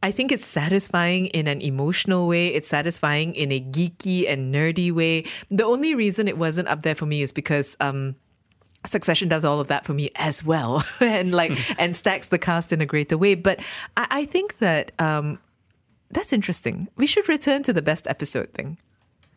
I think it's satisfying in an emotional way. It's satisfying in a geeky and nerdy way. The only reason it wasn't up there for me is because um, Succession does all of that for me as well, *laughs* and like *laughs* and stacks the cast in a greater way. But I, I think that um, that's interesting. We should return to the best episode thing.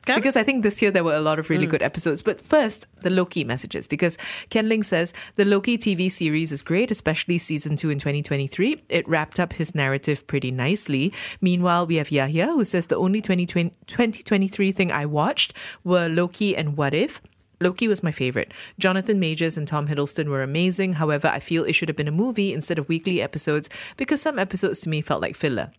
Because I think this year there were a lot of really Mm. good episodes. But first, the Loki messages. Because Ken Ling says the Loki TV series is great, especially season two in 2023. It wrapped up his narrative pretty nicely. Meanwhile, we have Yahya who says the only 2020, 2023 thing I watched were Loki and What If. Loki was my favorite. Jonathan Majors and Tom Hiddleston were amazing. However, I feel it should have been a movie instead of weekly episodes because some episodes to me felt like filler.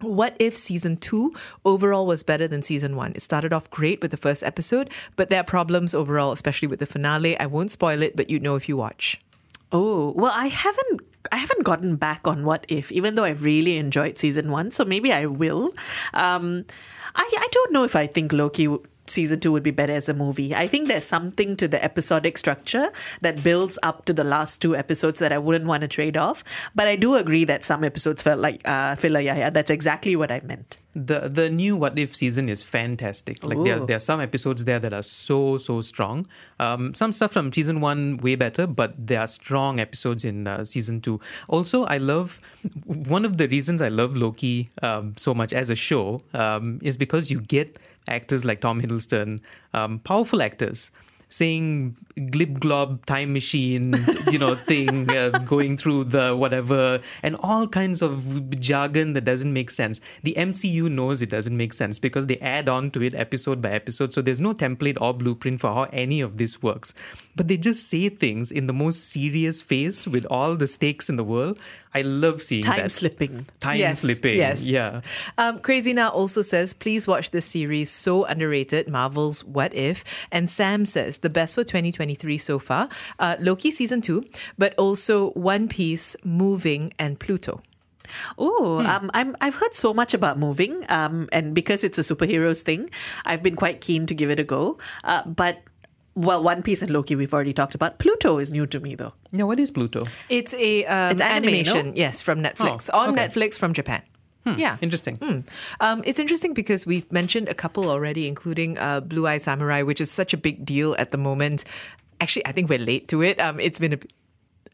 What if season two overall was better than season one? It started off great with the first episode, but there are problems overall, especially with the finale. I won't spoil it, but you'd know if you watch. Oh well, I haven't I haven't gotten back on What If, even though I really enjoyed season one. So maybe I will. Um, I I don't know if I think Loki. Season two would be better as a movie. I think there's something to the episodic structure that builds up to the last two episodes that I wouldn't want to trade off. But I do agree that some episodes felt like uh, filler. Yeah, yeah, that's exactly what I meant. The the new What If season is fantastic. Like there, there are some episodes there that are so so strong. Um, some stuff from season one way better, but there are strong episodes in uh, season two. Also, I love one of the reasons I love Loki um, so much as a show um, is because you get actors like Tom Hiddleston, um, powerful actors. Saying glib glob time machine, you know, *laughs* thing, uh, going through the whatever, and all kinds of jargon that doesn't make sense. The MCU knows it doesn't make sense because they add on to it episode by episode. So there's no template or blueprint for how any of this works. But they just say things in the most serious face with all the stakes in the world. I love seeing Time that. slipping. Time Yes, slipping. yes. Yeah. Um, Crazy Now also says, please watch this series, so underrated, Marvel's What If. And Sam says, the best for 2023 so far, uh, Loki season two, but also One Piece, Moving, and Pluto. Oh, um, I'm I've heard so much about moving, um, and because it's a superheroes thing, I've been quite keen to give it a go. Uh, but well, One Piece and Loki we've already talked about. Pluto is new to me though. No, what is Pluto? It's a um, It's anime, animation, no? yes, from Netflix, Oh, on okay. Netflix from Japan. Yeah. Interesting. Mm. Um, it's interesting because we've mentioned a couple already, including uh, Blue Eye Samurai, which is such a big deal at the moment. Actually, I think we're late to it. Um, it's been a,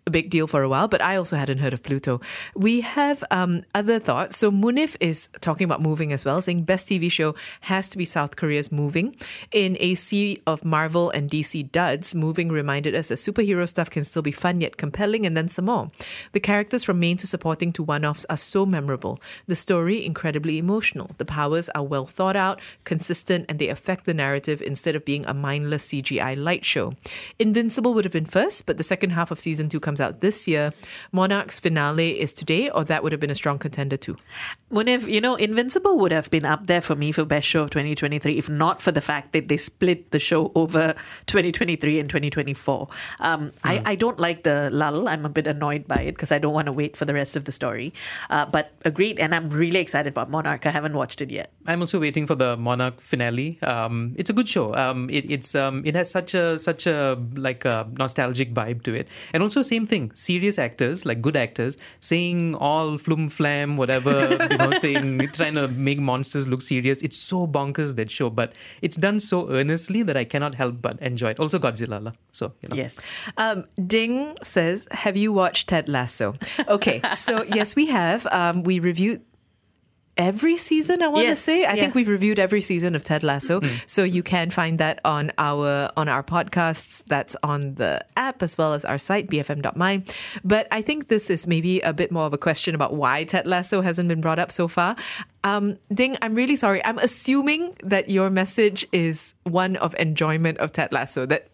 a big deal for a while, but I also hadn't heard of Pluto. We have um, other thoughts. So Munif is talking about moving as well, saying best TV show has to be South Korea's Moving. In a sea of Marvel and DC duds, Moving reminded us that superhero stuff can still be fun yet compelling, and then some more. The characters from main to supporting to one-offs are so memorable. The story incredibly emotional. The powers are well thought out, consistent, and they affect the narrative instead of being a mindless CGI light show. Invincible would have been first, but the second half of season two comes out this year. Monarch's finale is today, or that would have been a strong contender too. Munif, you know, Invincible would have been up there for me for best show of 2023 if not for the fact that they split the show over 2023 and 2024. Um, I, I don't like the lull. I'm a bit annoyed by it because I don't want to wait for the rest of the story. Uh, but agreed, and I'm really excited about Monarch. I haven't watched it yet. I'm also waiting for the Monarch finale. Um, it's a good show. Um, it, it's um, it has such a such a like a nostalgic vibe to it, and also same thing. Serious actors, like good actors, saying all flum flam whatever *laughs* you know thing, trying to make monsters look serious. It's so bonkers that show, but it's done so earnestly that I cannot help but enjoy it. Also Godzilla, so you know. Yes. Um, Ding says, "Have you watched Ted Lasso?" Okay, so *laughs* yes, we have. Um, we reviewed every season. I want to Yes, say. I yeah. think we've reviewed every season of Ted Lasso, Mm-hmm. so you can find that on our on our podcasts. That's on the app as well as our site bfm.my. But I think this is maybe a bit more of a question about why Ted Lasso hasn't been brought up so far. Um, Ding, I'm really sorry. I'm assuming that your message is one of enjoyment of Ted Lasso. That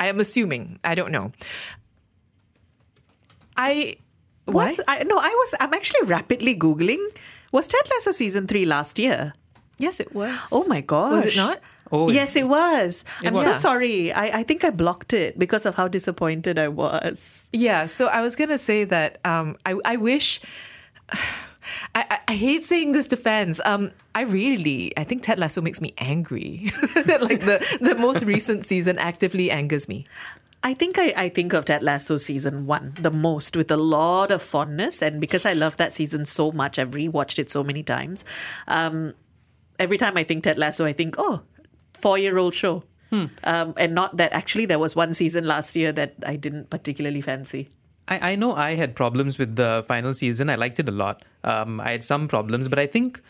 I am assuming. I don't know. I Was I no, I was I'm actually rapidly Googling. Was Ted Lasso season three last year? Yes, it was. Oh my gosh. Was it not? Oh, yes, it was. It I'm was. so sorry. I, I think I blocked it because of how disappointed I was. Yeah, so I was gonna say that um, I I wish. *sighs* I, I, I hate saying this to fans. Um, I really, I think Ted Lasso makes me angry. *laughs* like the the most recent season actively angers me. I think I, I think of Ted Lasso season one the most with a lot of fondness. And because I love that season so much, I've rewatched it so many times. Um, every time I think Ted Lasso, I think, oh, four year old show. Um, and not that actually there was one season last year that I didn't particularly fancy. I, I know I had problems with the final season. I liked it a lot. Um, I had some problems, but I think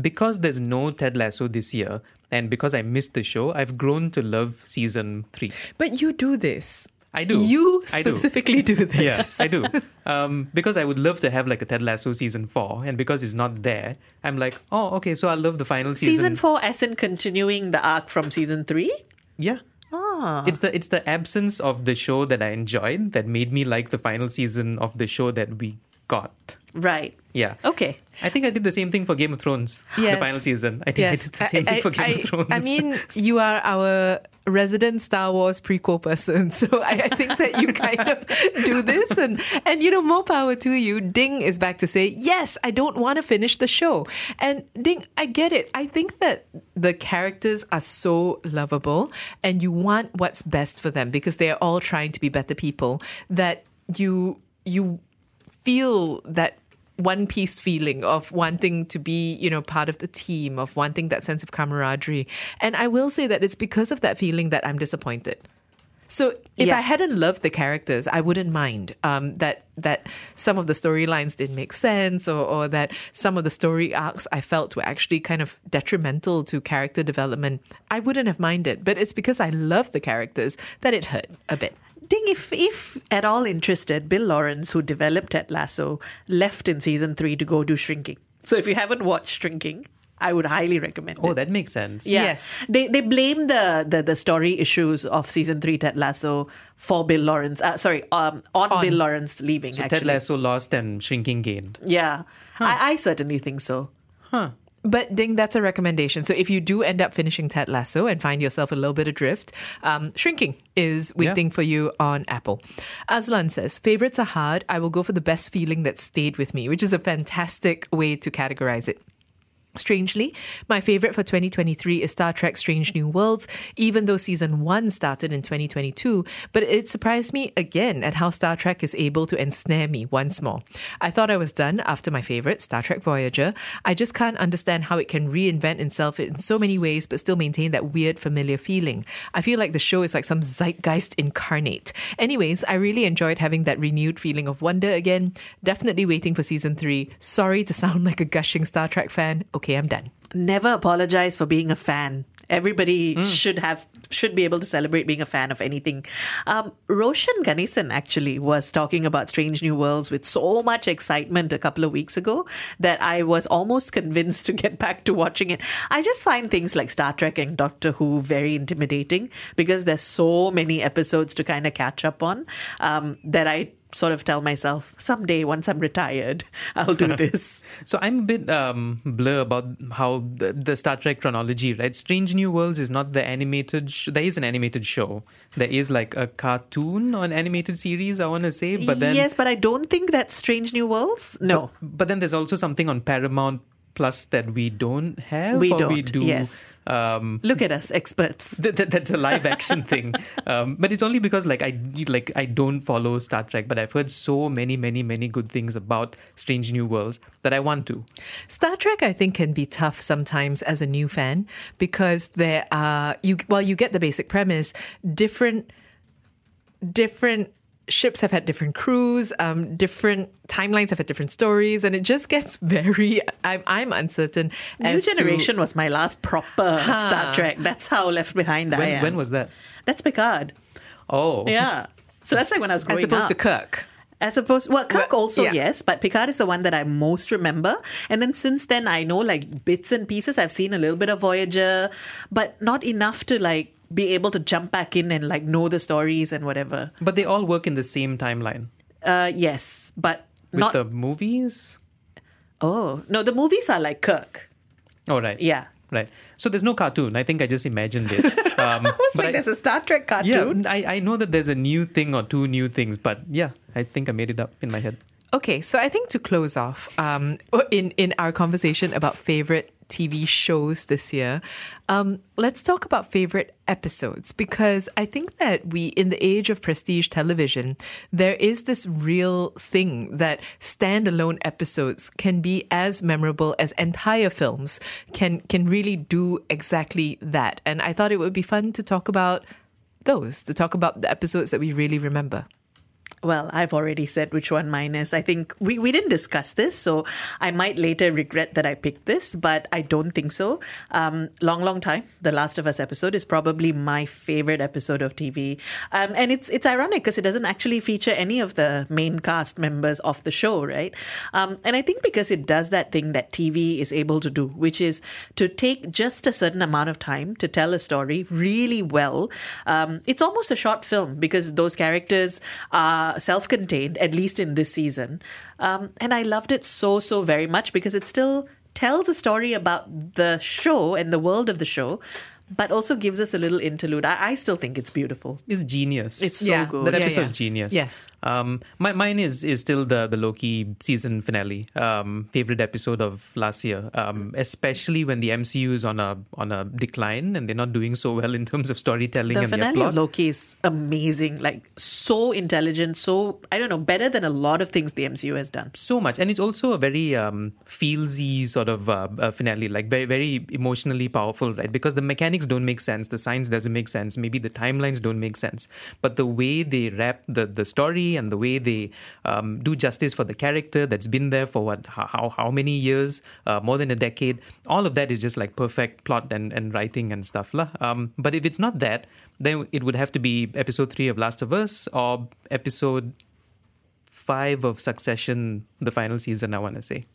because there's no Ted Lasso this year, and because I missed the show, I've grown to love season three. But you do this. I do. You I do. specifically do, *laughs* this. Yeah, I do. Um, because I would love to have like a Ted Lasso season four, and because it's not there, I'm like, oh, okay, so I love the final season. Season four, as in continuing the arc from season three? Yeah. Ah. It's the it's the absence of the show that I enjoyed that made me like the final season of the show that we got. Right. Yeah. Okay. I think I did the same thing for Game of Thrones. *laughs* The final season. I think I did the same thing for Game I, of Thrones. I mean, *laughs* you are our resident Star Wars prequel person, *laughs* so I, I think that you kind of do this, and and you know, more power to you. Ding is back to say, yes, I don't want to finish the show, and Ding, I get it. I think that the characters are so lovable, and you want what's best for them because they are all trying to be better people. That you you feel that one piece feeling of wanting to be, you know, part of the team, of wanting that sense of camaraderie. And I will say that it's because of that feeling that I'm disappointed. So if Yeah. I hadn't loved the characters, I wouldn't mind um, that that some of the storylines didn't make sense, or, or that some of the story arcs I felt were actually kind of detrimental to character development. I wouldn't have minded, but it's because I love the characters that it hurt a bit. Ding, if, if at all interested, Bill Lawrence, who developed Ted Lasso, left in season three to go do Shrinking. So if you haven't watched Shrinking, I would highly recommend oh, it. that makes sense. Yeah. Yes. They they blame the, the the story issues of season three Ted Lasso for Bill Lawrence. Uh, sorry, um, on, On. Bill Lawrence leaving. So actually. Ted Lasso lost and Shrinking gained. Yeah, I, I certainly think so. Huh. But Ding, that's a recommendation. So if you do end up finishing Ted Lasso and find yourself a little bit adrift, um, Shrinking is waiting for you on Apple. Aslan says, favorites are hard. I will go for the best feeling that stayed with me, which is a fantastic way to categorize it. Strangely, my favorite for 2023 is Star Trek Strange New Worlds, even though season one started in 2022. But it surprised me again at how Star Trek is able to ensnare me once more. I thought I was done after my favorite, Star Trek Voyager. I just can't understand how it can reinvent itself in so many ways, but still maintain that weird, familiar feeling. I feel like the show is like some zeitgeist incarnate. Anyways, I really enjoyed having that renewed feeling of wonder again. Definitely waiting for season three. Sorry to sound like a gushing Star Trek fan. Okay, I'm done. Never apologize for being a fan. Everybody should have should be able to celebrate being a fan of anything. Um, Roshan Ganesan actually was talking about Strange New Worlds with so much excitement a couple of weeks ago that I was almost convinced to get back to watching it. I just find things like Star Trek and Doctor Who very intimidating because there's so many episodes to kind of catch up on um, that I sort of tell myself someday once I'm retired *laughs* I'll do *laughs* this. So I'm a bit um, blur about how the, the Star Trek chronology, right? Strange New Worlds is not the animated. Sh- there is an animated show. There is like a cartoon or an animated series. I want to say, but then yes, but I don't think that's Strange New Worlds. No, but then there's also something on Paramount Plus that we don't have. We or We don't, do. yes. Um, look at us, experts. Th- th- that's a live action thing, um, but it's only because like I like I don't follow Star Trek, but I've heard so many, many, many good things about Strange New Worlds that I want to. Star Trek, I think, can be tough sometimes as a new fan because there are you. Well, you get the basic premise. Different, different ships have had different crews. Um, different timelines have had different stories, and it just gets *laughs* very. I'm I'm uncertain. New as to- Generation was my last proper Huh. Star Trek. That's how left behind I When, am. when was that? That's Picard. Oh, Yeah. So that's like when I was growing up. as opposed up. to Kirk. As opposed, well, Kirk also yeah. yes, but Picard is the one that I most remember. And then since then, I know like bits and pieces. I've seen a little bit of Voyager, but not enough to like be able to jump back in and like know the stories and whatever. But they all work in the same timeline. Uh, yes, but With not. the movies? oh no, the movies are like Kirk. Oh, right. Yeah. Right. So there's no cartoon. I think I just imagined it. *laughs* Um, It's but like I- there's a Star Trek cartoon. Yeah, I, I know that there's a new thing or two new things, but yeah, I think I made it up in my head. Okay, so I think to close off, um, in in our conversation about favorite TV shows this year, um, let's talk about favorite episodes because I think that we, in the age of prestige television, there is this real thing that standalone episodes can be as memorable as entire films can can really do exactly that. And I thought it would be fun to talk about those, to talk about the episodes that we really remember. Well, I've already said which one mine is. I think we, we didn't discuss this, so I might later regret that I picked this, but I don't think so. Um, long, long time. The Last of Us episode is probably my favorite episode of TV, um, and it's it's ironic because it doesn't actually feature any of the main cast members of the show, right? Um, and I think because it does that thing that TV is able to do, which is to take just a certain amount of time to tell a story really well. Um, it's almost a short film because those characters are self-contained, at least in this season. Um, and I loved it so so very much because it still tells a story about the show and the world of the show. But also gives us a little interlude. I, I still think it's beautiful. It's genius. It's so good. That Yeah, episode is yeah. genius. Yes. Um, my, mine is is still the the Loki season finale. Um, favorite episode of last year. Um, especially when the MCU is on a on a decline and they're not doing so well in terms of storytelling The and finale plot. of Loki is amazing. Like so intelligent, so I don't know, better than a lot of things the MCU has done. so much and it's also a very um, feelsy sort of uh, uh, finale like very very emotionally powerful right because the mechanics don't make sense the science doesn't make sense maybe the timelines don't make sense but the way they wrap the, the story and the way they um, do justice for the character that's been there for what how, how, many years uh, more than a decade all of that is just like perfect plot and, and writing and stuff lah. Um, but if it's not that then it would have to be episode 3 of last of us or episode five of Succession, the final season, I want to say.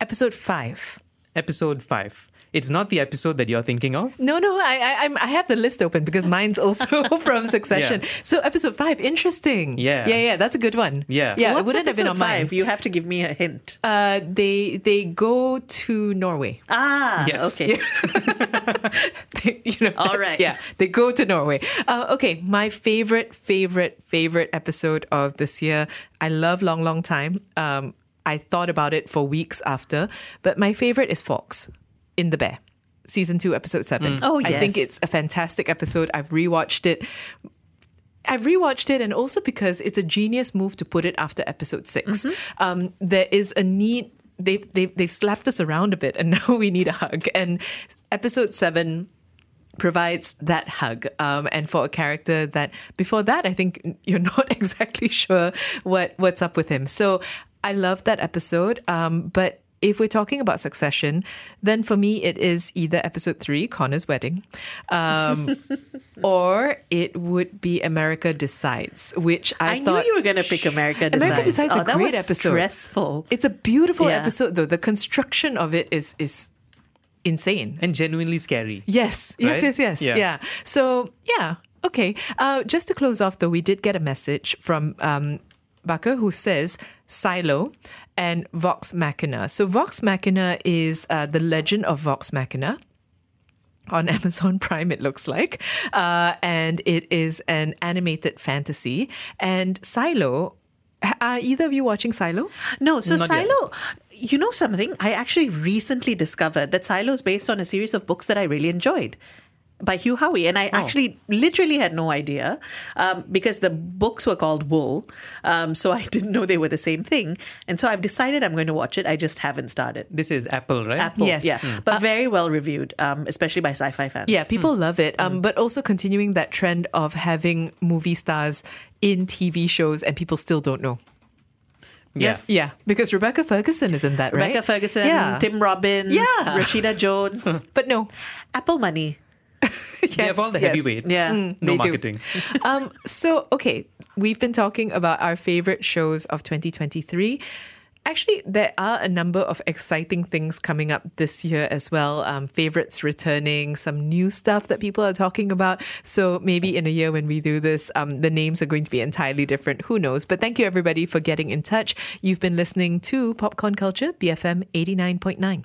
Episode five. Episode five. It's not the episode that you're thinking of. No, no, I, I, I'm, have the list open because mine's also *laughs* from Succession. Yeah. So episode five, interesting. Yeah. yeah, yeah. That's a good one. Yeah. yeah. What's it wouldn't have been on episode mine. five? You have to give me a hint. Uh, they they go to Norway. Ah, Yes. okay. *laughs* you know, All right. Yeah, they go to Norway. Uh, okay, my favorite, favorite, favorite episode of this year. I love Long Long Time. Um, I thought about it for weeks after, but my favorite is Forks in the Bear, season two, episode seven. Mm. Oh, I think it's a fantastic episode. I've rewatched it. I've rewatched it, and also because it's a genius move to put it after episode 6 Um, there is a need. They they they've slapped us around a bit, and *laughs* now we need a hug. And episode seven provides that hug. Um, and for a character that before that, I think *laughs* you're not *laughs* exactly sure what what's up with him. So I love that episode. Um, but if we're talking about succession, then for me it is either episode three, Connor's wedding, um, *laughs* or it would be America Decides, which I, I knew thought you were going to pick America Decides. America Decides is oh, a that great was episode. Stressful. It's a beautiful Yeah. episode, though. The construction of it is is insane. And genuinely scary. Yes, yes, yes, yes. Yeah. Yeah. So, yeah. Okay. Uh, just to close off, though, we did get a message from um, Bakker who says Silo and Vox Machina. So, Vox Machina is uh, the legend of Vox Machina on *laughs* Amazon Prime, it looks like. Uh, and it is an animated fantasy. And Silo, are either of you watching Silo? No, so Not yet. Silo, you know something? I actually recently discovered that Silo is based on a series of books that I really enjoyed by Hugh Howey. And I actually literally had no idea um, because the books were called Wool. Um, so I *laughs* didn't know they were the same thing. And so I've decided I'm going to watch it. I just haven't started. This is Apple, right? Apple, Yes. yeah. But very well reviewed, um, especially by sci fi fans. Yeah, people love it. Um, But also continuing that trend of having movie stars in TV shows and people still don't know. Yes. Yeah, because Rebecca Ferguson is in that, right? Rebecca Ferguson, Yeah. Tim Robbins, Yeah. Rashida Jones. *laughs* but no. Apple money. They have all the yes. heavyweights. Yeah. Mm, no marketing. *laughs* um, so, okay, we've been talking about our favorite shows of 2023. Actually, there are a number of exciting things coming up this year as well. Um, favorites returning, some new stuff that people are talking about. So maybe in a year when we do this, um, the names are going to be entirely different. Who knows? But thank you everybody for getting in touch. You've been listening to Popcorn Culture, BFM 89.9.